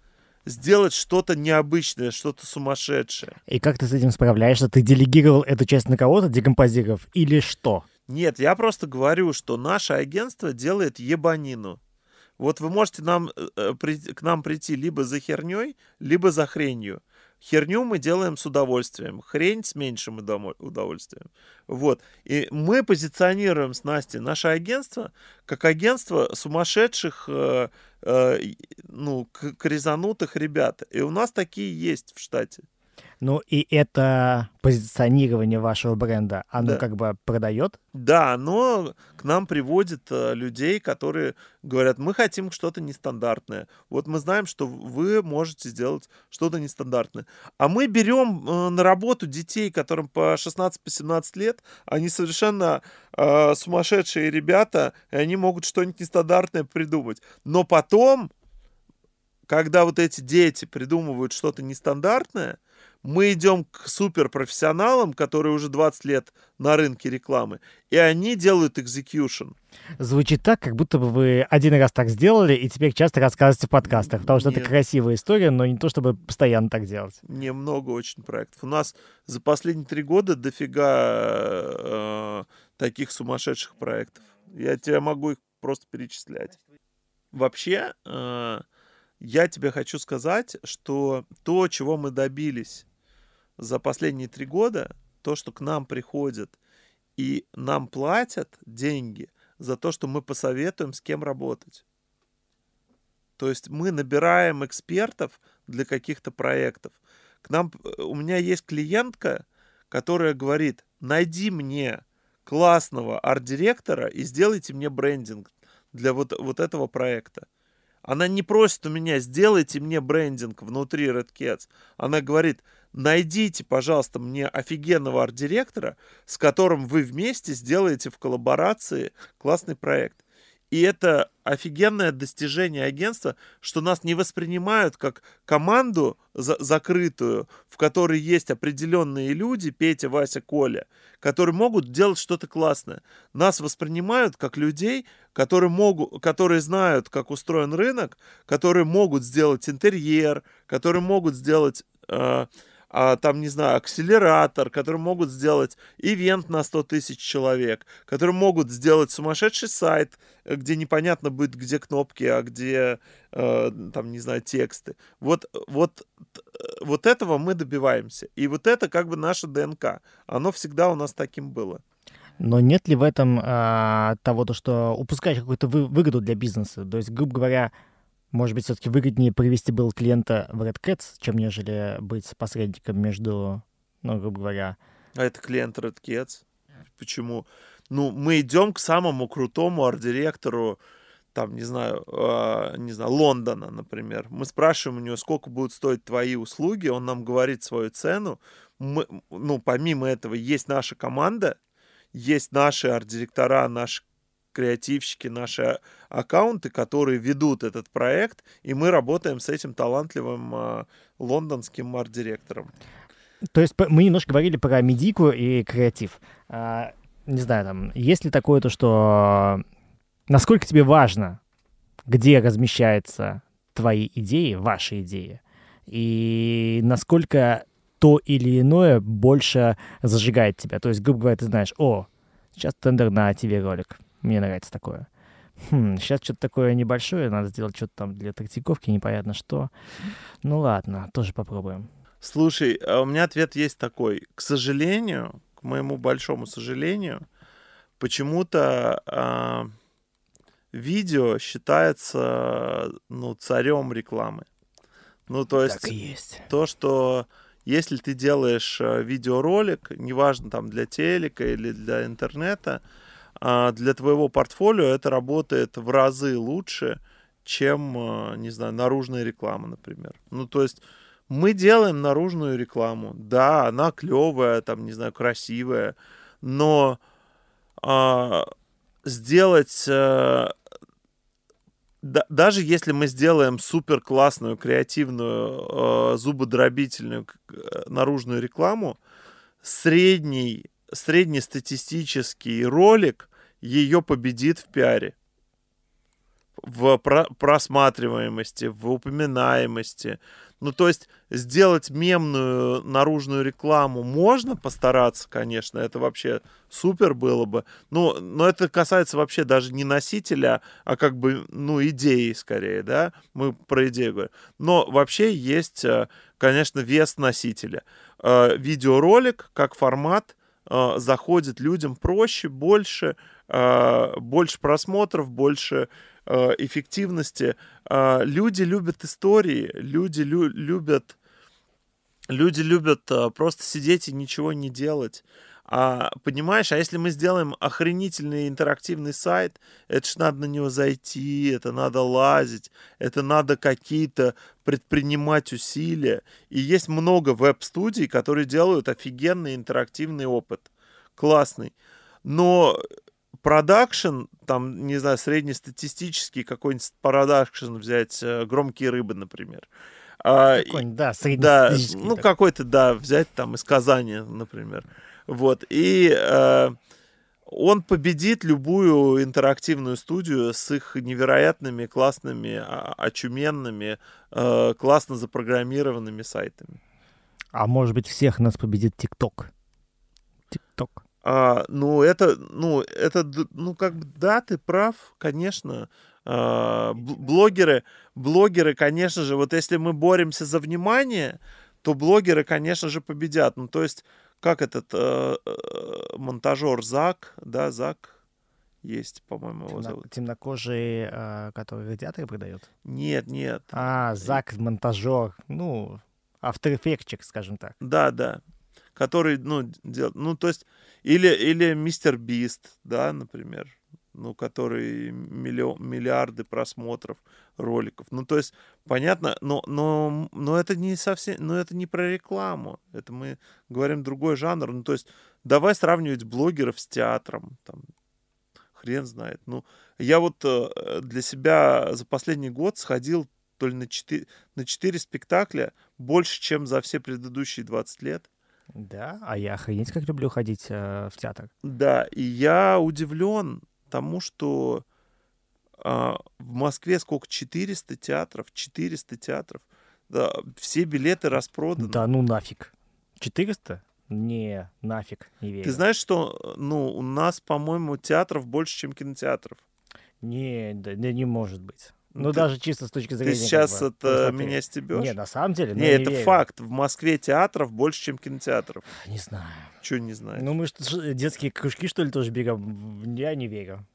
Speaker 3: сделать что-то необычное, что-то сумасшедшее.
Speaker 1: И как ты с этим справляешься? Ты делегировал эту часть на кого-то, декомпозировав, или что?
Speaker 3: Нет, я просто говорю, что наше агентство делает ебанину. Вот вы можете нам, э, э, при- к нам прийти либо за херней, либо за хренью. Херню мы делаем с удовольствием, хрень с меньшим удовольствием. Вот. И мы позиционируем с Настей наше агентство как агентство сумасшедших, э, э, ну, крезанутых ребят. И у нас такие есть в штате.
Speaker 1: Ну и это позиционирование вашего бренда, оно
Speaker 3: Да.
Speaker 1: как бы продает?
Speaker 3: Да, но к нам приводит э, людей, которые говорят, мы хотим что-то нестандартное. Вот мы знаем, что вы можете сделать что-то нестандартное. А мы берем э, на работу детей, которым по 16-17 лет, они совершенно э, сумасшедшие ребята, и они могут что-нибудь нестандартное придумать. Но потом, когда вот эти дети придумывают что-то нестандартное, мы идем к суперпрофессионалам, которые уже 20 лет на рынке рекламы, и они делают экзекьюшн.
Speaker 1: Звучит так, как будто бы вы один раз так сделали, и теперь часто рассказываете в подкастах, потому что это
Speaker 3: Нет.
Speaker 1: красивая история, но не то, чтобы постоянно так делать.
Speaker 3: Немного очень проектов. У нас за последние три года дофига э, таких сумасшедших проектов. Я тебе могу их просто перечислять. Вообще, э, я тебе хочу сказать, что то, чего мы добились за последние три года, то, что к нам приходят и нам платят деньги за то, что мы посоветуем, с кем работать. То есть мы набираем экспертов для каких-то проектов. К нам, э, у меня есть клиентка, которая говорит, найди мне классного арт-директора и сделайте мне брендинг для вот, вот этого проекта. Она не просит у меня, сделайте мне брендинг внутри Red Cats. Она говорит, найдите, пожалуйста, мне офигенного арт-директора, с которым вы вместе сделаете в коллаборации классный проект. И это офигенное достижение агентства, что нас не воспринимают как команду за- закрытую, в которой есть определенные люди, Петя, Вася, Коля, которые могут делать что-то классное. Нас воспринимают как людей, которые, могут, которые знают, как устроен рынок, которые могут сделать интерьер, которые могут сделать... э, а, там, не знаю, акселератор, которые могут сделать ивент на 100 тысяч человек, которые могут сделать сумасшедший сайт, э, где непонятно будет, где кнопки, а где, э, там, не знаю, тексты. Вот, вот, э, вот этого мы добиваемся. И вот это как бы наше ДНК. Оно всегда у нас таким было.
Speaker 1: Но нет ли в этом а, того, то, что упускаешь какую-то вы- выгоду для бизнеса? То есть, грубо говоря, может быть, все-таки выгоднее привести был клиента в Red Cats, чем нежели быть посредником между, ну, грубо говоря,
Speaker 3: А это клиент Red Cats. Почему? Ну, мы идем к самому крутому арт-директору, там, не знаю, э, не знаю, Лондона, например. Мы спрашиваем у него, сколько будут стоить твои услуги, он нам говорит свою цену. Мы, ну, помимо этого, есть наша команда, есть наши арт-директора, наши креативщики, наши аккаунты, которые ведут этот проект, и мы работаем с этим талантливым э, лондонским арт-директором.
Speaker 1: То есть мы немножко говорили про медику и креатив. А, не знаю, там, есть ли такое то, что насколько тебе важно, где размещаются твои идеи, ваши идеи, и насколько то или иное больше зажигает тебя. То есть, грубо говоря, ты знаешь, о, сейчас тендер на ТВ-ролик, мне нравится такое. Хм, сейчас что-то такое небольшое, надо сделать что-то там для тактиковки, непонятно что. Ну ладно, тоже попробуем.
Speaker 3: Слушай, а у меня ответ есть такой. К сожалению, к моему большому сожалению, почему-то а, видео считается ну, царем рекламы. Ну, то есть
Speaker 1: Так и есть.
Speaker 3: то, что если ты делаешь э, видеоролик, неважно там для телека или для интернета, для твоего портфолио это работает в разы лучше, чем, э, не знаю, наружная реклама, например. Ну, то есть мы делаем наружную рекламу. Да, она клевая, там, не знаю, красивая, но а, сделать э, да- даже если мы сделаем супер классную, креативную, э, зубодробительную э, наружную рекламу, средний, среднестатистический ролик ее победит в пиаре. в про- просматриваемости, в упоминаемости. Ну, то есть сделать мемную наружную рекламу можно постараться, конечно, это вообще супер было бы. Но, но это касается вообще даже не носителя, а как бы, ну, идеи скорее, да, мы про идею говорим. Но вообще есть, э, конечно, вес носителя. Э, видеоролик как формат э, заходит людям проще, больше, больше просмотров, больше Э, эффективности. Э, люди любят истории, люди лю- любят, люди любят просто сидеть и ничего не делать. А, понимаешь, а если мы сделаем охренительный интерактивный сайт, это ж надо на него зайти, это надо лазить, это надо какие-то предпринимать усилия. И есть много веб-студий, которые делают офигенный интерактивный опыт. Классный. Но продакшн, там, не знаю, среднестатистический какой-нибудь продакшн взять, э, «Громкие рыбы», например.
Speaker 1: А, какой-нибудь, да, Да,
Speaker 3: ну, какой-то, да, взять там из Казани, например. Вот, и э, он победит любую интерактивную студию с их невероятными, классными, а, очуменными, э, классно запрограммированными сайтами.
Speaker 1: А может быть, всех нас победит ТикТок? ТикТок.
Speaker 3: А, ну, это, ну, это, ну, как бы, да, ты прав, конечно. А, блогеры, блогеры, конечно же, вот если мы боремся за внимание, то блогеры, конечно же, победят. Ну, то есть, как этот э, э, монтажер Зак, да, Зак, есть, по-моему, его
Speaker 1: Темно, зовут. Темнокожий, э, который радиаторы продает?
Speaker 3: Нет, нет.
Speaker 1: А, Зак, монтажер, ну, автоэффектчик, скажем так.
Speaker 3: Да, да который, ну, дел... ну, то есть, или, или Мистер Бист, да, например, ну, который миллион, миллиарды просмотров роликов. Ну, то есть, понятно, но, но, но это не совсем, но это не про рекламу, это мы говорим другой жанр, ну, то есть, давай сравнивать блогеров с театром, там, хрен знает. Ну, я вот э, для себя за последний год сходил то ли на 4, на 4 спектакля больше, чем за все предыдущие 20 лет.
Speaker 1: Да, а я охренеть как люблю ходить э, в театр.
Speaker 3: Да, и я удивлен тому, что э, в Москве сколько? 400 театров, 400 театров. Да, все билеты распроданы.
Speaker 1: Да ну нафиг. 400? Не, нафиг, не верю.
Speaker 3: Ты знаешь, что ну, у нас, по-моему, театров больше, чем кинотеатров?
Speaker 1: Не, да, да не может быть. Ну, ну, ты, даже чисто с точки зрения...
Speaker 3: Ты сейчас как бы, это меня стебешь?
Speaker 1: Нет, на самом деле,
Speaker 3: не, это верю. факт. В Москве театров больше, чем кинотеатров.
Speaker 1: Не знаю.
Speaker 3: Чего не знаю?
Speaker 1: Ну, мы что, детские кружки, что ли, тоже берем? Я не верю.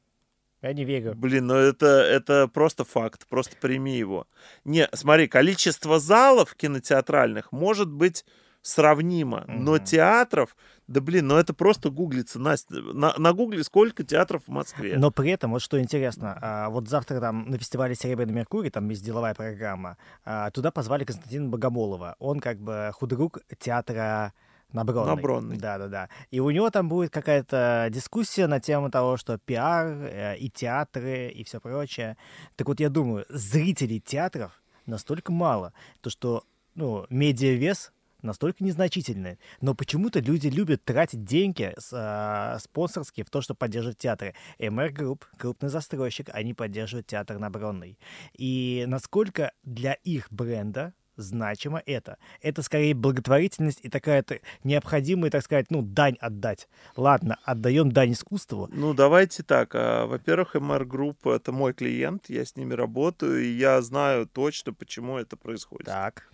Speaker 1: Я не верю.
Speaker 3: Блин, ну это, это просто факт, просто прими его. Не, смотри, количество залов кинотеатральных может быть сравнимо, mm-hmm. но театров да блин, ну это просто гуглится, Настя. На, на гугле сколько театров в Москве.
Speaker 1: Но при этом, вот что интересно, а, вот завтра там на фестивале «Серебряный Меркурий», там есть деловая программа, а, туда позвали Константина Богомолова. Он как бы худрук театра Набронный.
Speaker 3: Набронный.
Speaker 1: Да, да, да. И у него там будет какая-то дискуссия на тему того, что пиар э, и театры и все прочее. Так вот, я думаю, зрителей театров настолько мало, то что ну, медиавес настолько незначительные. Но почему-то люди любят тратить деньги э, спонсорские в то, чтобы поддерживать театры. MR Group, крупный застройщик, они поддерживают театр на Бронной. И насколько для их бренда значимо это. Это скорее благотворительность и такая необходимая, так сказать, ну, дань отдать. Ладно, отдаем дань искусству.
Speaker 3: Ну, давайте так. А, во-первых, MR Group — это мой клиент, я с ними работаю, и я знаю точно, почему это происходит.
Speaker 1: Так.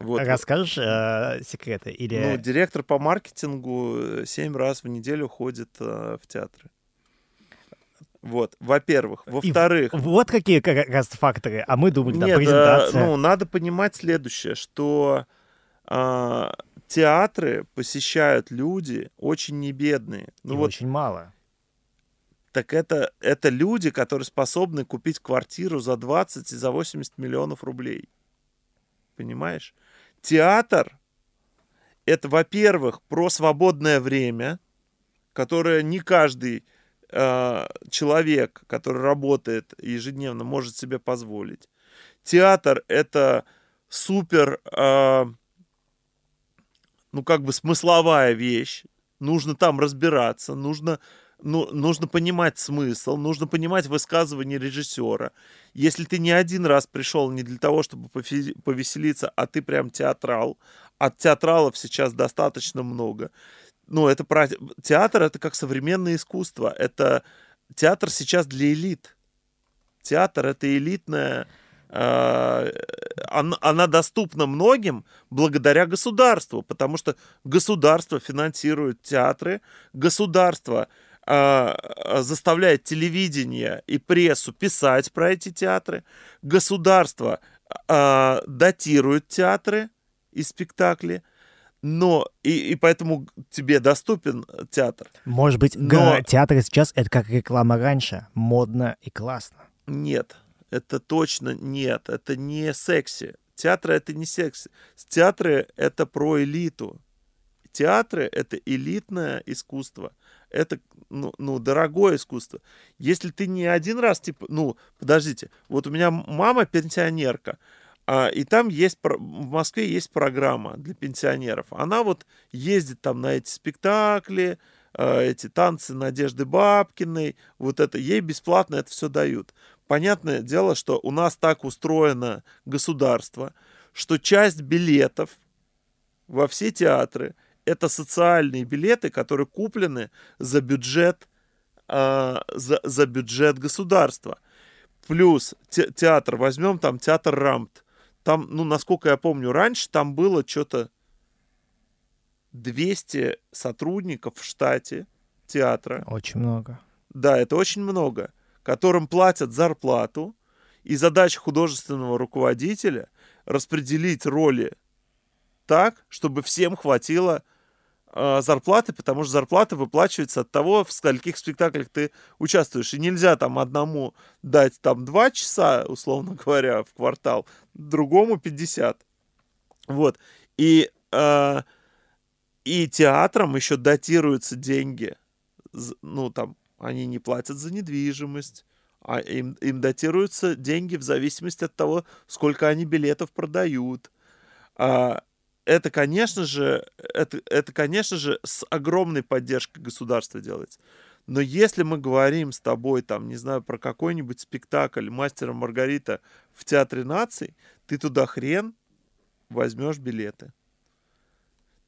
Speaker 1: Вот. Расскажешь э, секреты? Или...
Speaker 3: Ну, директор по маркетингу 7 раз в неделю ходит э, в театры. Вот, во-первых. Во-вторых...
Speaker 1: Вот какие как раз факторы. А мы думали,
Speaker 3: да,
Speaker 1: Нет, презентация.
Speaker 3: ну, надо понимать следующее, что э, театры посещают люди очень небедные. Ну,
Speaker 1: И
Speaker 3: вот,
Speaker 1: очень мало.
Speaker 3: Так это, это люди, которые способны купить квартиру за 20 и за 80 миллионов рублей. Понимаешь? Театр — это, во-первых, про свободное время, которое не каждый э, человек, который работает ежедневно, может себе позволить. Театр — это супер, э, ну, как бы смысловая вещь. Нужно там разбираться, нужно ну, нужно понимать смысл, нужно понимать высказывание режиссера. Если ты не один раз пришел не для того, чтобы повеселиться, а ты прям театрал, от театралов сейчас достаточно много. Ну, это про... Театр — это как современное искусство. Это театр сейчас для элит. Театр — это элитная Э, она, доступна многим благодаря государству, потому что государство финансирует театры, государство э, заставляет телевидение и прессу писать про эти театры, государство э, датирует театры и спектакли, но и, и поэтому тебе доступен театр.
Speaker 1: Может быть, но... театр сейчас это как реклама раньше, модно и классно.
Speaker 3: Нет, это точно нет, это не секси. Театры это не секси. Театры это про элиту. Театры это элитное искусство. Это, ну, ну, дорогое искусство. Если ты не один раз, типа, ну, подождите, вот у меня мама пенсионерка, а, и там есть, в Москве есть программа для пенсионеров. Она вот ездит там на эти спектакли, а, эти танцы Надежды Бабкиной, вот это, ей бесплатно это все дают. Понятное дело, что у нас так устроено государство, что часть билетов во все театры это социальные билеты, которые куплены за бюджет, э, за, за бюджет государства. Плюс те, театр, возьмем там театр Рамт. Там, ну, насколько я помню, раньше там было что-то 200 сотрудников в штате театра.
Speaker 1: Очень много.
Speaker 3: Да, это очень много которым платят зарплату, и задача художественного руководителя распределить роли так, чтобы всем хватило зарплаты, потому что зарплата выплачивается от того, в скольких спектаклях ты участвуешь. И нельзя там одному дать там два часа, условно говоря, в квартал, другому 50. Вот. И, э, и театрам еще датируются деньги. Ну, там, они не платят за недвижимость, а им, им датируются деньги в зависимости от того, сколько они билетов продают. А, это, конечно же, это, это, конечно же, с огромной поддержкой государства делается. Но если мы говорим с тобой, там, не знаю, про какой-нибудь спектакль «Мастера Маргарита» в Театре наций, ты туда хрен возьмешь билеты.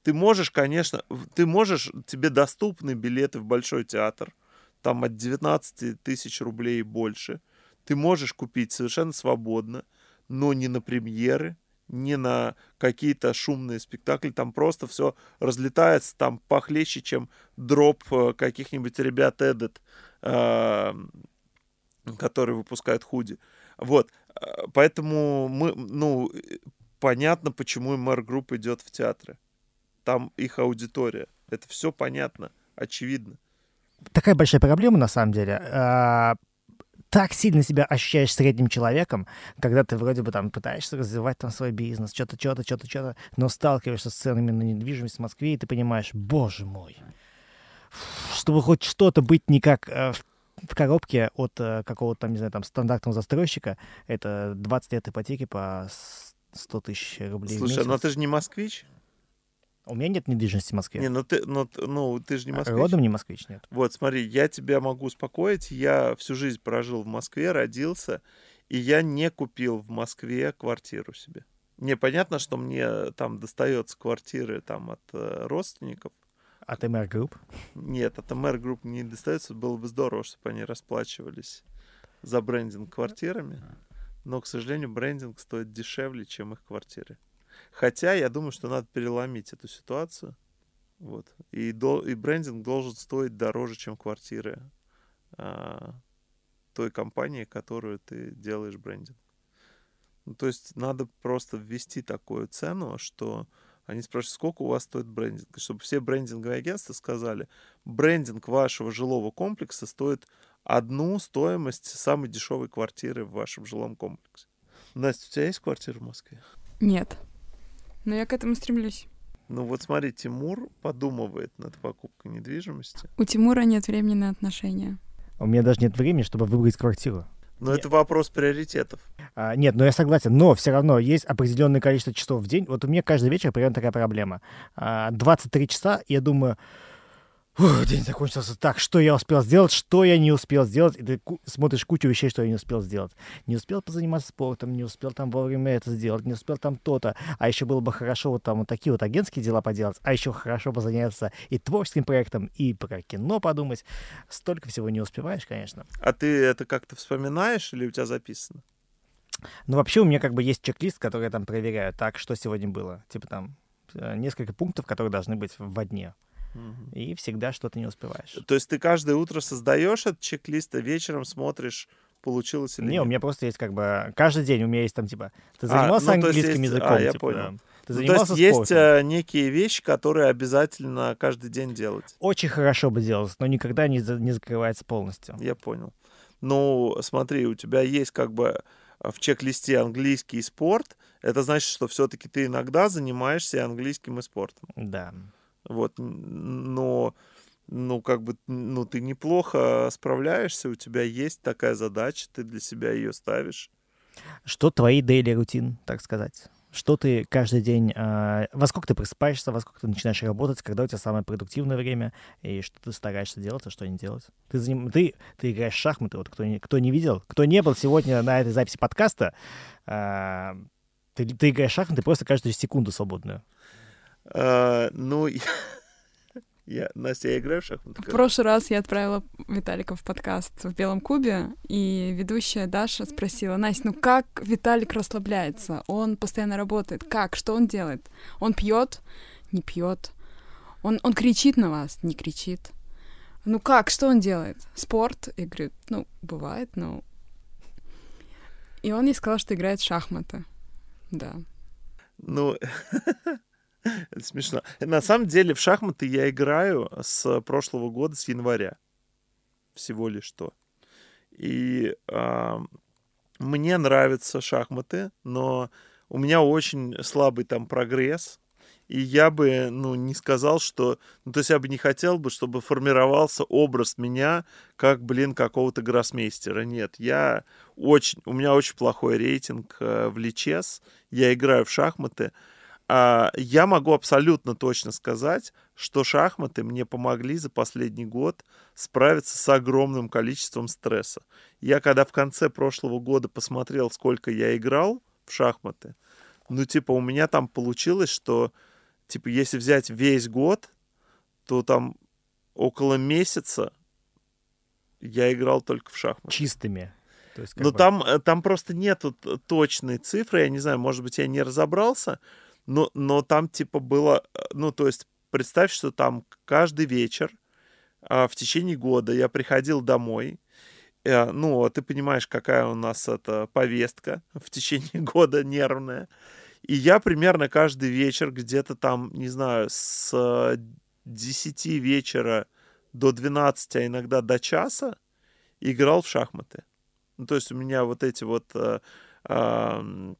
Speaker 3: Ты можешь, конечно, ты можешь, тебе доступны билеты в Большой театр, там от 19 тысяч рублей и больше, ты можешь купить совершенно свободно, но не на премьеры, не на какие-то шумные спектакли, там просто все разлетается, там похлеще, чем дроп э, каких-нибудь ребят Эдит, э, которые выпускают худи. Вот, э, поэтому мы, ну, понятно, почему мэр групп идет в театры. Там их аудитория. Это все понятно, очевидно
Speaker 1: такая большая проблема, на самом деле. А, так сильно себя ощущаешь средним человеком, когда ты вроде бы там пытаешься развивать там свой бизнес, что-то, что-то, что-то, что-то, но сталкиваешься с ценами на недвижимость в Москве, и ты понимаешь, боже мой, чтобы хоть что-то быть не как э, в коробке от э, какого-то там, не знаю, там стандартного застройщика, это 20 лет ипотеки по 100 тысяч рублей
Speaker 3: Слушай, но ты же не москвич?
Speaker 1: У меня нет недвижимости в Москве.
Speaker 3: Не, ну ты, ну, ну, ты же не москвич.
Speaker 1: Родом не москвич, нет.
Speaker 3: Вот, смотри, я тебя могу успокоить. Я всю жизнь прожил в Москве, родился, и я не купил в Москве квартиру себе. Мне понятно, что мне там достается квартиры там от э, родственников.
Speaker 1: От MR Group?
Speaker 3: Нет, от MR Group не достается. Было бы здорово, чтобы они расплачивались за брендинг квартирами. Но, к сожалению, брендинг стоит дешевле, чем их квартиры. Хотя я думаю, что надо переломить эту ситуацию. Вот. И, до, и брендинг должен стоить дороже, чем квартиры а, той компании, которую ты делаешь брендинг. Ну, то есть надо просто ввести такую цену, что они спрашивают, сколько у вас стоит брендинг, чтобы все брендинговые агентства сказали, брендинг вашего жилого комплекса стоит одну стоимость самой дешевой квартиры в вашем жилом комплексе. Настя, у тебя есть квартира в Москве?
Speaker 2: Нет. Но я к этому стремлюсь.
Speaker 3: Ну вот смотри, Тимур подумывает над покупкой недвижимости.
Speaker 2: У Тимура нет времени на отношения.
Speaker 1: У меня даже нет времени, чтобы выбрать квартиру.
Speaker 3: Но нет. это вопрос приоритетов.
Speaker 1: А, нет, но я согласен. Но все равно есть определенное количество часов в день. Вот у меня каждый вечер примерно такая проблема. А, 23 часа, я думаю, Фух, день закончился так, что я успел сделать, что я не успел сделать, и ты смотришь кучу вещей, что я не успел сделать. Не успел позаниматься спортом, не успел там вовремя это сделать, не успел там то-то, а еще было бы хорошо вот там вот такие вот агентские дела поделать, а еще хорошо бы заняться и творческим проектом, и про кино подумать. Столько всего не успеваешь, конечно.
Speaker 3: А ты это как-то вспоминаешь или у тебя записано?
Speaker 1: Но вообще у меня как бы есть чек-лист, который я там проверяю, так, что сегодня было. Типа там э, несколько пунктов, которые должны быть в дне. И всегда что-то не успеваешь.
Speaker 3: То есть ты каждое утро создаешь этот чек-лист, а вечером смотришь, получилось или
Speaker 1: Не,
Speaker 3: нет?
Speaker 1: у меня просто есть как бы... Каждый день у меня есть там типа... Ты
Speaker 3: А,
Speaker 1: занимался
Speaker 3: ну, то есть
Speaker 1: английским
Speaker 3: есть-
Speaker 1: языком?
Speaker 3: а, я
Speaker 1: типа,
Speaker 3: понял.
Speaker 1: Ты
Speaker 3: Ну, то есть есть
Speaker 1: спортом?
Speaker 3: э, некие вещи, которые обязательно каждый день делать.
Speaker 1: Очень хорошо бы делалось, но никогда не, за- не закрывается полностью.
Speaker 3: Я понял. Ну, смотри, у тебя есть как бы э, в чек-листе английский и спорт. Это значит, что все-таки ты иногда занимаешься английским и спортом.
Speaker 1: Да.
Speaker 3: Вот, но, ну, как бы, ну, ты неплохо справляешься, у тебя есть такая задача, ты для себя ее ставишь.
Speaker 1: Что твои daily рутин, так сказать? Что ты каждый день... а, во сколько ты просыпаешься, во сколько ты начинаешь работать, когда у тебя самое продуктивное время, и что ты стараешься делать, а что не делать? Ты, заним- ты, ты играешь в шахматы, вот кто не, кто не видел, кто не был сегодня на этой записи подкаста, а, ты, ты играешь в шахматы просто каждую секунду свободную.
Speaker 3: А, ну, я, Настя, я играю в шахматы?
Speaker 2: В прошлый раз я отправила Виталика в подкаст в Белом Кубе, и ведущая Даша спросила, Настя, ну как Виталик расслабляется? Он постоянно работает. Как? Что он делает? Он пьет? Не пьет. Он, он кричит на вас? Не кричит. Ну как? Что он делает? Спорт? Я говорю, ну, бывает, но... И он ей сказал, что играет в шахматы. Да.
Speaker 3: Ну, это смешно. На самом деле в шахматы я играю с прошлого года, с января. Всего лишь что. И а, мне нравятся шахматы, но у меня очень слабый там прогресс. И я бы, ну, не сказал, что... Ну, то есть я бы не хотел бы, чтобы формировался образ меня как, блин, какого-то гроссмейстера. Нет, я очень... У меня очень плохой рейтинг э, в Личес. Я играю в шахматы. А, я могу абсолютно точно сказать, что шахматы мне помогли за последний год справиться с огромным количеством стресса. Я когда в конце прошлого года посмотрел, сколько я играл в шахматы, ну, типа, у меня там получилось, что, типа, если взять весь год, то там около месяца я играл только в шахматы.
Speaker 1: Чистыми. То есть, как
Speaker 3: Но
Speaker 1: бы-
Speaker 3: там, э, там просто нету точной цифры, я не знаю, может быть, я не разобрался, но, но там типа было, э, ну, то есть представь, что там каждый вечер а, в течение года я приходил домой, э, ну, а ты понимаешь, какая у нас это повестка в течение года нервная, и я примерно каждый вечер где-то там, не знаю, с э, 10 вечера до 12, а иногда до часа играл в шахматы. Ну, то есть у меня вот эти вот э, ам,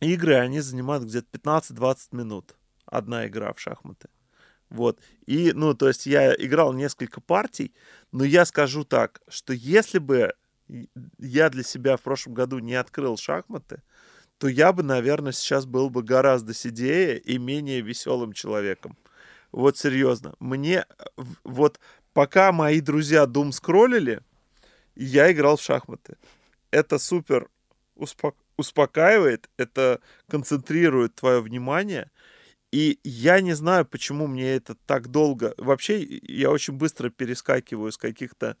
Speaker 3: игры, они занимают где-то 15-20 минут. Одна игра в шахматы. Вот. И, ну, то есть я играл несколько партий, но я скажу так, что если бы я для себя в прошлом году не открыл шахматы, то я бы, наверное, сейчас был бы гораздо сидее и менее веселым человеком. Вот серьезно. Мне вот пока мои друзья дум скроллили, я играл в шахматы. Это супер успо- успокаивает, это концентрирует твое внимание. И я не знаю, почему мне это так долго... Вообще, я очень быстро перескакиваю с каких-то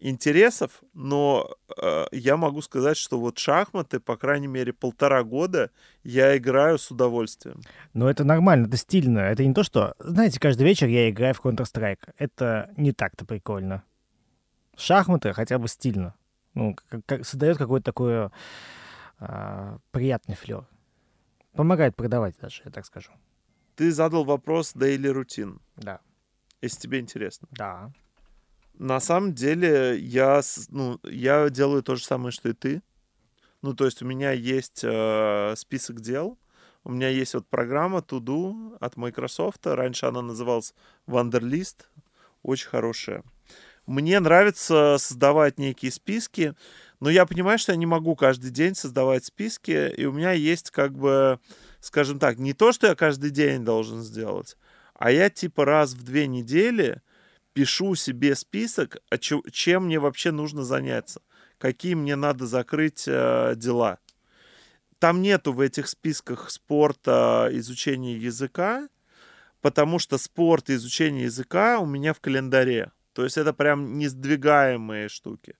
Speaker 3: интересов, но э, я могу сказать, что вот шахматы, по крайней мере, полтора года я играю с удовольствием.
Speaker 1: Но это нормально, это стильно. Это не то, что... Знаете, каждый вечер я играю в Counter-Strike. Это не так-то прикольно. Шахматы хотя бы стильно. Ну, как, как- создает какой-то такой а, приятный флер. Помогает продавать даже, я так скажу.
Speaker 3: Ты задал вопрос daily рутин,
Speaker 1: Да.
Speaker 3: если тебе интересно.
Speaker 1: Да.
Speaker 3: На самом деле я, ну, я делаю то же самое, что и ты. Ну, то есть у меня есть э, список дел. У меня есть вот программа To Do от Microsoft. Раньше она называлась Wanderlist. Очень хорошая. Мне нравится создавать некие списки, но я понимаю, что я не могу каждый день создавать списки, и у меня есть как бы, скажем так, не то, что я каждый день должен сделать, а я типа раз в две недели пишу себе список, а чем мне вообще нужно заняться, какие мне надо закрыть э, дела. Там нету в этих списках спорта, изучения языка, потому что спорт и изучение языка у меня в календаре. То есть это прям несдвигаемые штуки.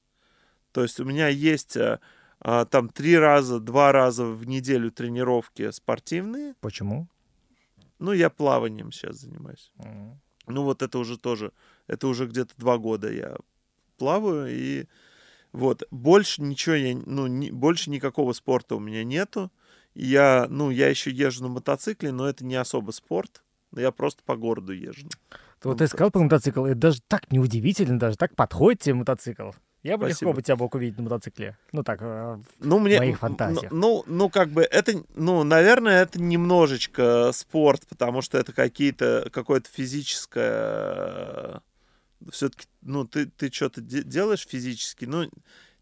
Speaker 3: То есть у меня есть э, а, там три раза, два раза в неделю тренировки спортивные.
Speaker 1: Почему?
Speaker 3: Ну, я плаванием сейчас занимаюсь.
Speaker 1: М.
Speaker 3: Ну, вот это уже тоже, это уже где-то два года я плаваю, и вот, больше ничего я, ну, ни- больше никакого спорта у меня нету. Я, ну, я еще езжу на мотоцикле, но это не особо спорт, я просто по городу езжу.
Speaker 1: Вот
Speaker 3: Ну,
Speaker 1: ты сказал про мотоцикл, это даже так неудивительно, даже так подходит тебе мотоцикл. Я бы
Speaker 3: Спасибо.
Speaker 1: легко бы тебя мог увидеть на мотоцикле. Ну так, э,
Speaker 3: Ну, мне...
Speaker 1: моих фантазиях.
Speaker 3: Ну, ну, как бы, это, ну, наверное, это немножечко спорт, потому что это какие-то, какое-то физическое... Все-таки, ну, ты, ты что-то делаешь физически, ну,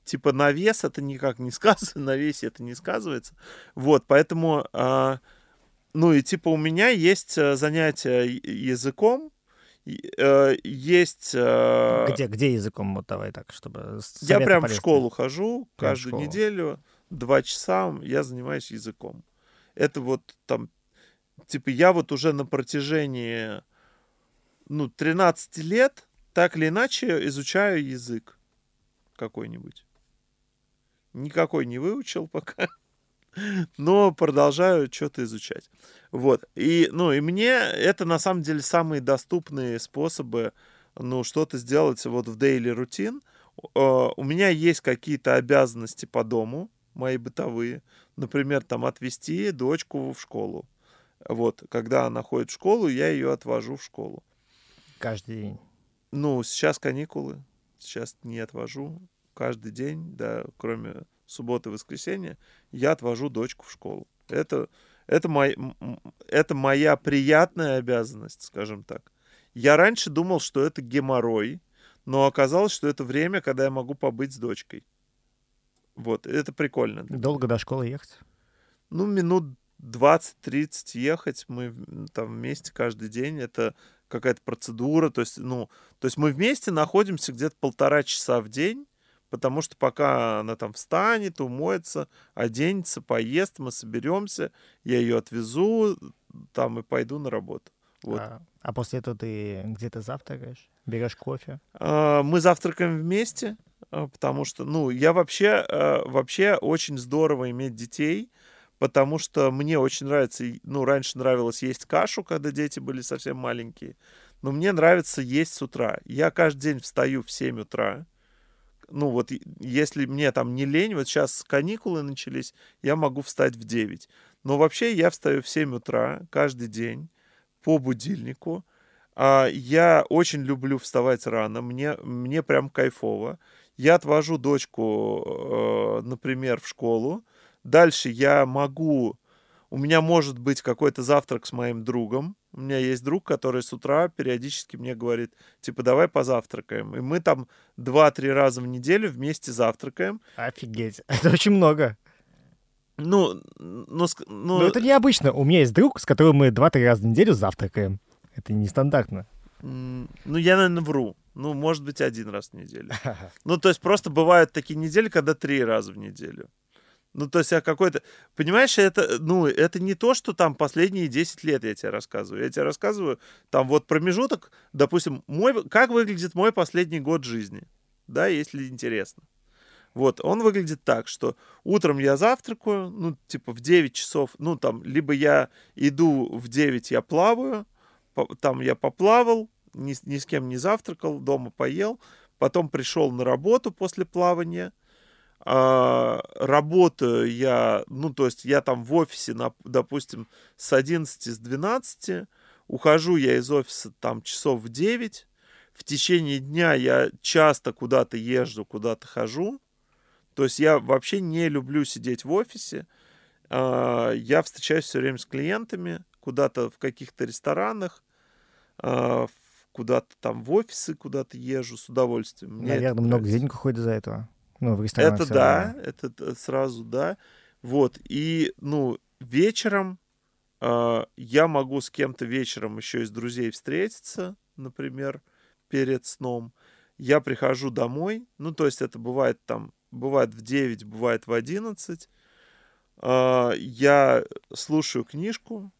Speaker 3: типа на вес это никак не сказывается, на весе это не сказывается. Вот, поэтому, а, ну, и типа у меня есть э, занятия языком, э, есть... э,
Speaker 1: где, где языком, вот давай так, чтобы...
Speaker 3: я прям в школу хожу
Speaker 1: Прям
Speaker 3: каждую
Speaker 1: школу.
Speaker 3: неделю, два часа я занимаюсь языком. Это вот там, типа, я вот уже на протяжении, ну, 13 лет так или иначе изучаю язык какой-нибудь. Никакой не выучил пока, но продолжаю что-то изучать. Вот. И, ну, и мне это на самом деле самые доступные способы, ну, что-то сделать вот в daily рутин. Э, У меня есть какие-то обязанности по дому, мои бытовые. Например, там отвезти дочку в школу. Вот, когда она ходит в школу, я ее отвожу в школу.
Speaker 1: Каждый день.
Speaker 3: Ну, сейчас каникулы, сейчас не отвожу. Каждый день, да, кроме субботы и воскресенья, я отвожу дочку в школу. Это, это, мой, это моя приятная обязанность, скажем так. Я раньше думал, что это геморрой, но оказалось, что это время, когда я могу побыть с дочкой. Вот, это прикольно.
Speaker 1: Долго до школы ехать?
Speaker 3: Ну, минут 20-30 ехать, мы там вместе каждый день, это какая-то процедура, то есть, ну, то есть мы вместе находимся где-то полтора часа в день, потому что пока она там встанет, умоется, оденется, поест, мы соберемся, я ее отвезу, там и пойду на работу. Вот.
Speaker 1: А, а после этого ты где-то завтракаешь? Берешь кофе?
Speaker 3: А, Мы завтракаем вместе, а, потому что, ну, я вообще, а, вообще очень здорово иметь детей, потому что мне очень нравится, ну, раньше нравилось есть кашу, когда дети были совсем маленькие, но мне нравится есть с утра. Я каждый день встаю в 7 утра, ну, вот если мне там не лень, вот сейчас каникулы начались, я могу встать в 9. Но вообще я встаю в 7 утра каждый день по будильнику, а, я очень люблю вставать рано, мне, мне прям кайфово. Я отвожу дочку, э, например, в школу. Дальше я могу... У меня может быть какой-то завтрак с моим другом. У меня есть друг, который с утра периодически мне говорит, типа, давай позавтракаем. И мы там 2-3 раза в неделю вместе завтракаем.
Speaker 1: Офигеть, это очень много.
Speaker 3: Ну, ну, ну,
Speaker 1: Но это необычно. У меня есть друг, с которым мы два-три раза в неделю завтракаем. Это нестандартно.
Speaker 3: ну, я, наверное, вру. Ну, может быть, один раз в неделю. Ну, то есть просто бывают такие недели, когда три раза в неделю. Ну, то есть я какой-то... Понимаешь, это, ну, это не то, что там последние 10 лет я тебе рассказываю. Я тебе рассказываю, там вот промежуток, допустим, мой, как выглядит мой последний год жизни. Да, если интересно. Вот, он выглядит так, что утром я завтракаю, ну, типа в 9 часов, ну, там, либо я иду в 9, я плаваю, там я поплавал, ни, ни с кем не завтракал, дома поел, потом пришел на работу после плавания, а, работаю я, ну, то есть я там в офисе, на- допустим, с 11, с 12, ухожу я из офиса там часов в 9, в течение дня я часто куда-то езжу, куда-то хожу, то есть я вообще не люблю сидеть в офисе, А, я встречаюсь все время с клиентами, куда-то в каких-то ресторанах, а, куда-то там в офисы, куда-то езжу с удовольствием. Мне
Speaker 1: Наверное, много денег уходит из-за этого. Ну, в ресторанах
Speaker 3: Это да,
Speaker 1: равно.
Speaker 3: это т- сразу да. Вот, и, ну, вечером а, я могу с кем-то вечером еще из друзей встретиться, например, перед сном. Я прихожу домой, ну, то есть это бывает там, бывает в 9, бывает в 11. А, я слушаю книжку,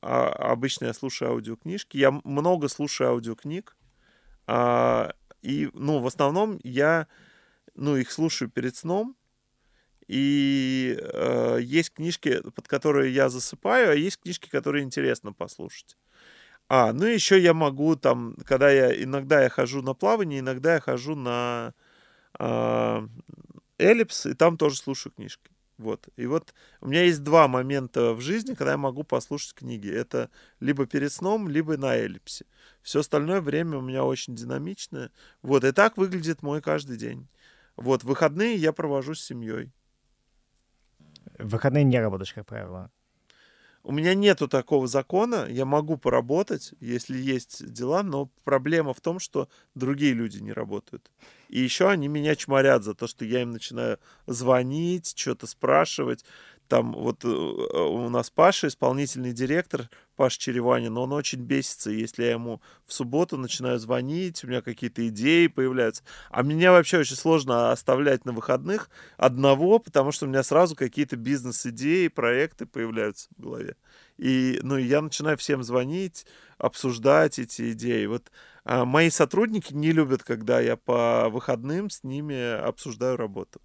Speaker 3: а, обычно я слушаю аудиокнижки. Я много слушаю аудиокниг. А, и, ну, в основном я, ну, их слушаю перед сном. И э, есть книжки, под которые я засыпаю, а есть книжки, которые интересно послушать. А, ну еще я могу там, когда я, иногда я хожу на плавание, иногда я хожу на э, эллипс, и там тоже слушаю книжки. Вот. И вот у меня есть два момента в жизни, когда я могу послушать книги. Это либо перед сном, либо на эллипсе. Все остальное время у меня очень динамичное. Вот. И так выглядит мой каждый день. Вот. Выходные я провожу с семьей.
Speaker 1: В выходные не работаешь, как правило.
Speaker 3: У меня нету такого закона, я могу поработать, если есть дела, но проблема в том, что другие люди не работают. И еще они меня чморят за то, что я им начинаю звонить, что-то спрашивать. Там вот э, у нас Паша, исполнительный директор, Паш Череванин, он очень бесится, если я ему в субботу начинаю звонить, у меня какие-то идеи появляются. А меня вообще очень сложно оставлять на выходных одного, потому что у меня сразу какие-то бизнес-идеи, проекты появляются в голове. И, ну, я начинаю всем звонить, обсуждать эти идеи. Вот мои сотрудники не любят, когда я по выходным с ними обсуждаю работу.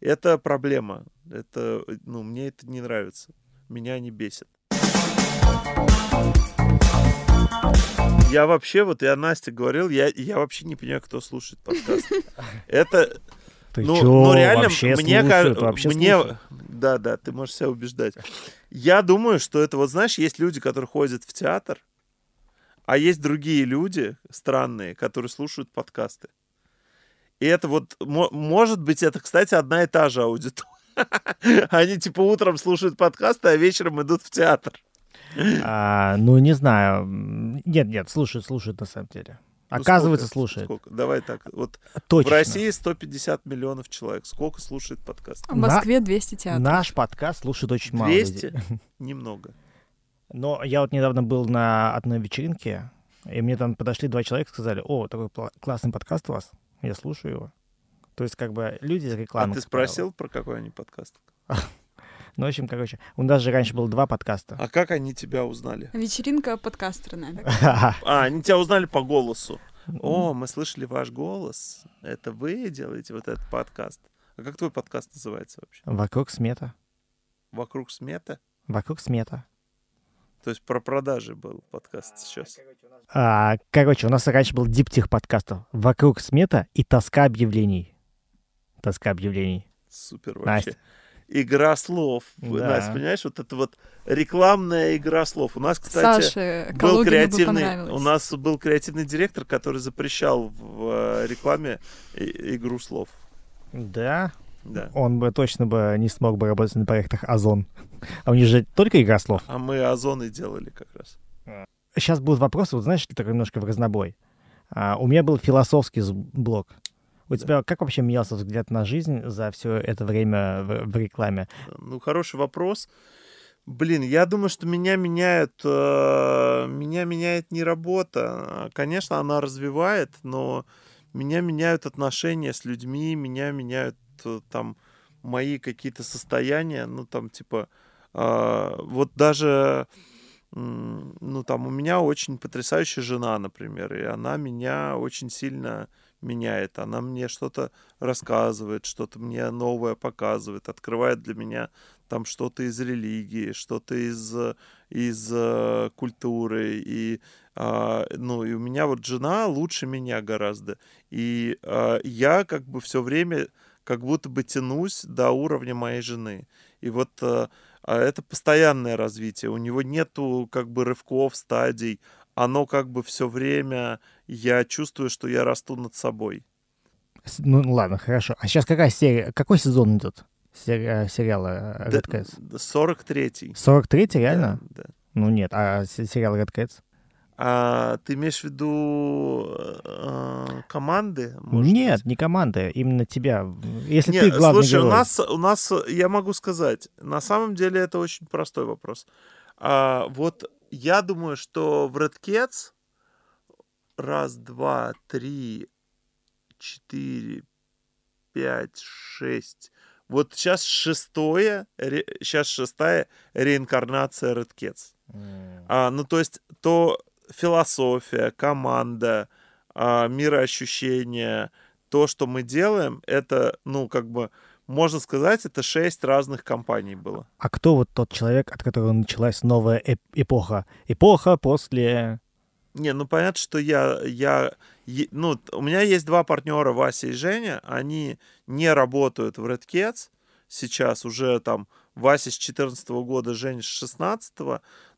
Speaker 3: Это проблема. Это, ну, мне это не нравится. Меня не бесит. Я вообще, вот я Насте говорил, я, я вообще не понимаю, кто слушает подкаст. Это,
Speaker 1: Ты
Speaker 3: ну,
Speaker 1: чё,
Speaker 3: ну реально,
Speaker 1: вообще
Speaker 3: мне
Speaker 1: слушают,
Speaker 3: кажется,
Speaker 1: вообще
Speaker 3: мне,
Speaker 1: слушают.
Speaker 3: да, да, ты можешь себя убеждать. Я думаю, что это вот, знаешь, есть люди, которые ходят в театр, а есть другие люди странные, которые слушают подкасты. И это вот, мо- может быть, это, кстати, одна и та же аудитория. Они типа утром слушают подкасты, а вечером идут в театр.
Speaker 1: А, ну, не знаю. Нет, нет, слушают, слушают на самом деле.
Speaker 3: Ну,
Speaker 1: Оказывается,
Speaker 3: сколько?
Speaker 1: слушают.
Speaker 3: Сколько? Давай так. Вот
Speaker 1: Точно.
Speaker 3: в России 150 миллионов человек. Сколько слушает подкаст?
Speaker 2: В Москве 200 театров.
Speaker 1: Наш подкаст слушает очень мало людей.
Speaker 3: 200? Немного.
Speaker 1: Но я вот недавно был на одной вечеринке, и мне там подошли два человека и сказали, о, такой классный подкаст у вас, я слушаю его. То есть как бы люди из
Speaker 3: А
Speaker 1: рекламы.
Speaker 3: ты
Speaker 1: как правило.
Speaker 3: спросил, про какой они подкаст?
Speaker 1: Ну, в общем, короче, у нас же раньше было два подкаста.
Speaker 3: А как они тебя узнали?
Speaker 2: Вечеринка подкастерная.
Speaker 3: А, они тебя узнали по голосу. О, мы слышали ваш голос. Это вы делаете вот этот подкаст. А как твой подкаст называется вообще?
Speaker 1: Вокруг смета.
Speaker 3: Вокруг смета?
Speaker 1: Вокруг смета.
Speaker 3: То есть про продажи был подкаст сейчас.
Speaker 1: А, короче, у нас раньше был диптих подкастов. Вокруг смета и тоска объявлений. Тоска объявлений.
Speaker 3: Супер вообще.
Speaker 1: Настя.
Speaker 3: Игра слов.
Speaker 1: Да.
Speaker 3: Настя, понимаешь, вот это вот рекламная игра слов. У нас, кстати,
Speaker 2: Саше
Speaker 3: был
Speaker 2: Калугину бы
Speaker 3: креативный, у нас был креативный директор, который запрещал в э, рекламе игру слов.
Speaker 1: Да,
Speaker 3: Да.
Speaker 1: он бы точно бы не смог бы работать на проектах Озон. А у них же только игра слов.
Speaker 3: А мы озоны делали как раз.
Speaker 1: Сейчас будут вопросы, вот знаешь, такой немножко в разнобой. А, у меня был философский блок. У
Speaker 3: Да.
Speaker 1: тебя как вообще менялся взгляд на жизнь за все это время в, в рекламе?
Speaker 3: Ну, хороший вопрос. Блин, я думаю, что меня меняет, э, меня меняет не работа. Конечно, она развивает, но меня меняют отношения с людьми, меня меняют там мои какие-то состояния, ну там типа э, вот даже ну там у меня очень потрясающая жена, например, и она меня очень сильно меняет. Она мне что-то рассказывает, что-то мне новое показывает, открывает для меня там что-то из религии, что-то из, э, из э, культуры. И, а, ну, и у меня вот жена лучше меня гораздо. И а, я как бы все время как будто бы тянусь до уровня моей жены. И вот э, а это постоянное развитие. У него нету как бы рывков, стадий. Оно как бы все время, я чувствую, что я расту над собой.
Speaker 1: С- Ну ладно, хорошо. А сейчас какая серия, какой сезон идет сери- сериала э, Red Cats?
Speaker 3: д- 43-й.
Speaker 1: 43-й, реально?
Speaker 3: Да, да.
Speaker 1: Ну нет, а се- сериал Red Cats?
Speaker 3: А ты имеешь в виду э, команды?
Speaker 1: Нет,
Speaker 3: быть?
Speaker 1: не команда, именно тебя. Если
Speaker 3: Не,
Speaker 1: ты главный
Speaker 3: слушай, у
Speaker 1: герой.
Speaker 3: нас, у нас, я могу сказать, на самом деле это очень простой вопрос. А, вот я думаю, что в Red Cats раз, два, три, четыре, пять, шесть. Вот сейчас шестое, ре, сейчас шестая реинкарнация Red Cats.
Speaker 1: М.
Speaker 3: А, ну, то есть, то философия, команда, а, мироощущение, то, что мы делаем, это, ну, как бы, можно сказать, это шесть разных компаний было.
Speaker 1: А кто вот тот человек, от которого началась новая эп- эпоха? Эпоха после...
Speaker 3: Не, ну понятно, что я, я, ну, у меня есть два партнера, Вася и Женя, они не работают в Red Cats сейчас, уже там Вася с 14 года, Женя с 16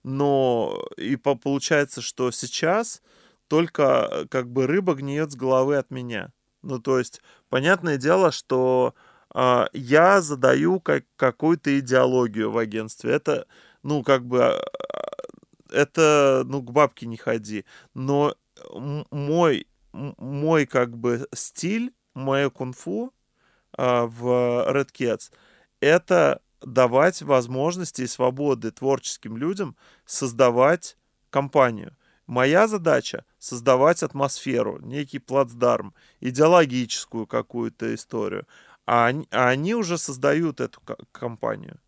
Speaker 3: но и по- получается, что сейчас только э, как бы рыба гниет с головы от меня. Ну, то есть, понятное дело, что а, я задаю как, какую-то идеологию в агентстве. Это, ну, как бы, а, это, ну, к бабке не ходи. Но мой, мой, как бы, стиль, мое кунг-фу а, в Red Cats, это давать возможности и свободы творческим людям создавать компанию. Моя задача — создавать атмосферу, некий плацдарм, идеологическую какую-то историю. А они, а они уже создают эту ко- компанию.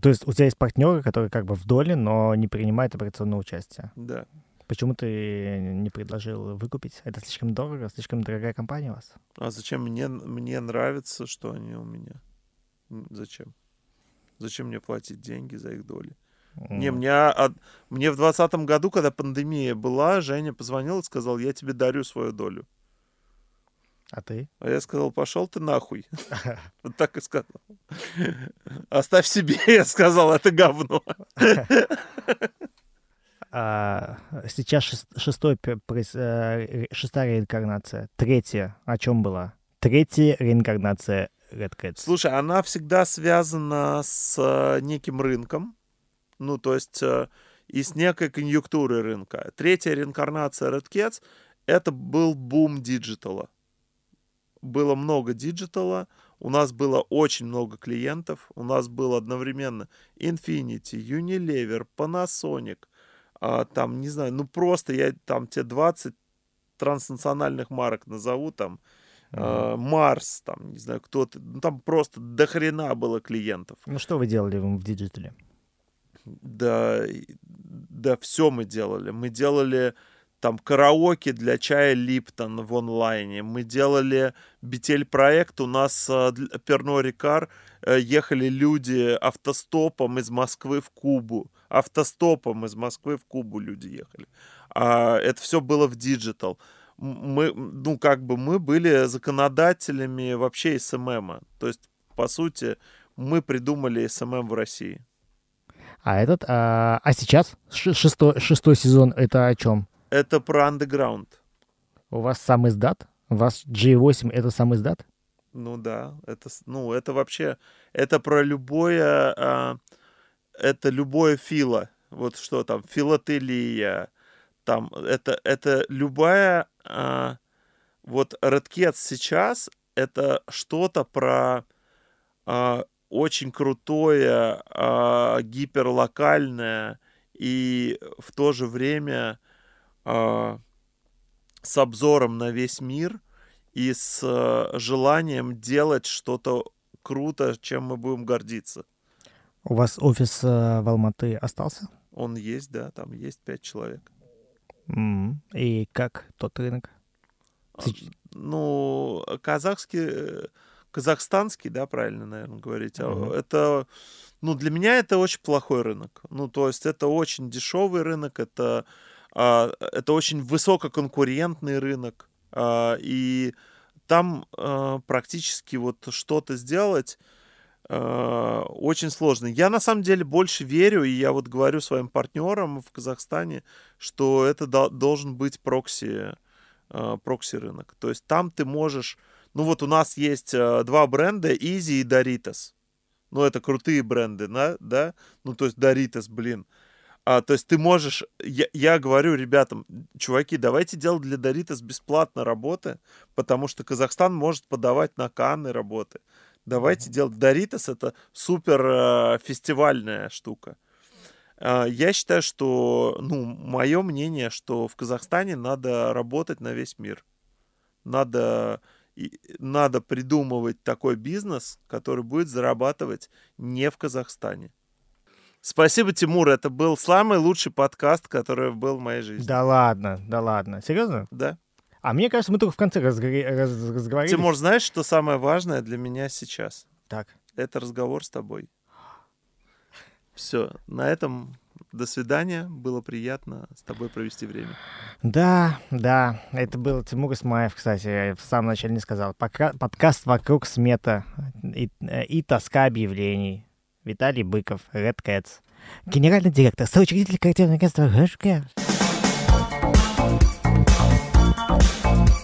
Speaker 1: То есть у тебя есть партнеры, которые как бы в доле, но не принимают операционное участие.
Speaker 3: Да.
Speaker 1: Почему ты не предложил выкупить? Это слишком дорого, слишком дорогая компания у вас?
Speaker 3: А зачем мне, мне нравится, что они у меня? Зачем? Зачем мне платить деньги за их доли? Не,
Speaker 1: М.
Speaker 3: мне, от- мне в двадцатом году, когда пандемия была, Женя позвонил и сказал, я тебе дарю свою долю.
Speaker 1: А ты?
Speaker 3: А я сказал, пошел ты нахуй. Вот так и сказал. Оставь себе, я сказал, это говно.
Speaker 1: А, сейчас шестой, э, шестая реинкарнация. Третья о чем была? Третья реинкарнация Red Keds.
Speaker 3: Слушай, она всегда связана с э, неким рынком, ну, то есть э, и с некой конъюнктурой рынка. Третья реинкарнация Red Keds — это был бум диджитала. Было много диджитала, у нас было очень много клиентов, у нас было одновременно Infinity, Unilever, Panasonic, а, там, не знаю, ну просто я там те 20 транснациональных марок назову, там, а, Mars, там, не знаю, кто-то, ну там просто до хрена было клиентов.
Speaker 1: Ну что вы делали в диджитале?
Speaker 3: Да, да, все мы делали. Мы делали там караоке для чая Lipton в онлайне. Мы делали битель-проект. У нас дл- Pernod Ricard э, ехали люди автостопом из Москвы в Кубу. Автостопом из Москвы в Кубу люди ехали. А, это все было в диджитал. М- Мы, ну, как бы мы были законодателями вообще СММа. То есть, по сути, мы придумали СММ в России.
Speaker 1: А этот, а, а сейчас шестой, шестой сезон это о чем?
Speaker 3: Это про андеграунд.
Speaker 1: У вас сам издат? У вас G8 это сам издат?
Speaker 3: Ну да, это, ну, это вообще, это про любое, а, это любое фило. Вот что там, филателия, там, это, это любая, а, вот Red Cats сейчас, это что-то про а, очень крутое, а, гиперлокальное и в то же время а, с обзором на весь мир и с э, желанием делать что-то круто, чем мы будем гордиться.
Speaker 1: У вас офис э, в Алматы остался?
Speaker 3: Он есть, да, там есть пять человек.
Speaker 1: М, И как тот рынок?
Speaker 3: А, Ну, казахский, э, казахстанский, да, правильно, наверное, говорить. а,
Speaker 1: Мгм.
Speaker 3: Это, ну, для меня это очень плохой рынок. Ну, то есть это очень дешевый рынок, это, а, это очень высококонкурентный рынок. а, И там а, практически вот что-то сделать очень сложно. Я на самом деле больше верю, и я вот говорю своим партнерам в Казахстане, что это дол- должен быть прокси, а, прокси рынок. То есть там ты можешь... Ну вот у нас есть а, два бренда, Easy и Doritos. Ну это крутые бренды, да? да? Ну то есть Doritos, блин. А, то есть ты можешь... Я, я говорю ребятам, чуваки, давайте делать для Doritos бесплатно работы, потому что Казахстан может подавать на Канны работы. Давайте делать. Doritos это супер э, фестивальная штука. А, Я считаю, что, ну, мое мнение, что в Казахстане надо работать на весь мир. Надо, надо придумывать такой бизнес, который будет зарабатывать не в Казахстане. Спасибо, Тимур. Это был самый лучший подкаст, который был в моей жизни.
Speaker 1: Да ладно, да ладно. Серьезно?
Speaker 3: Да.
Speaker 1: А мне кажется, мы только в конце разгове- раз- разговорились.
Speaker 3: Тимур, знаешь, что самое важное для меня сейчас?
Speaker 1: Так.
Speaker 3: Это разговор с тобой. Все, на этом до свидания. Было приятно с тобой провести время.
Speaker 1: Да, да, это был Тимур Исмаев, кстати, я в самом начале не сказал. Пока, подкаст «Вокруг смета» и, и тоска объявлений. Виталий Быков, Red Cats. Генеральный директор, соучредитель коллективного агентства «Red うん。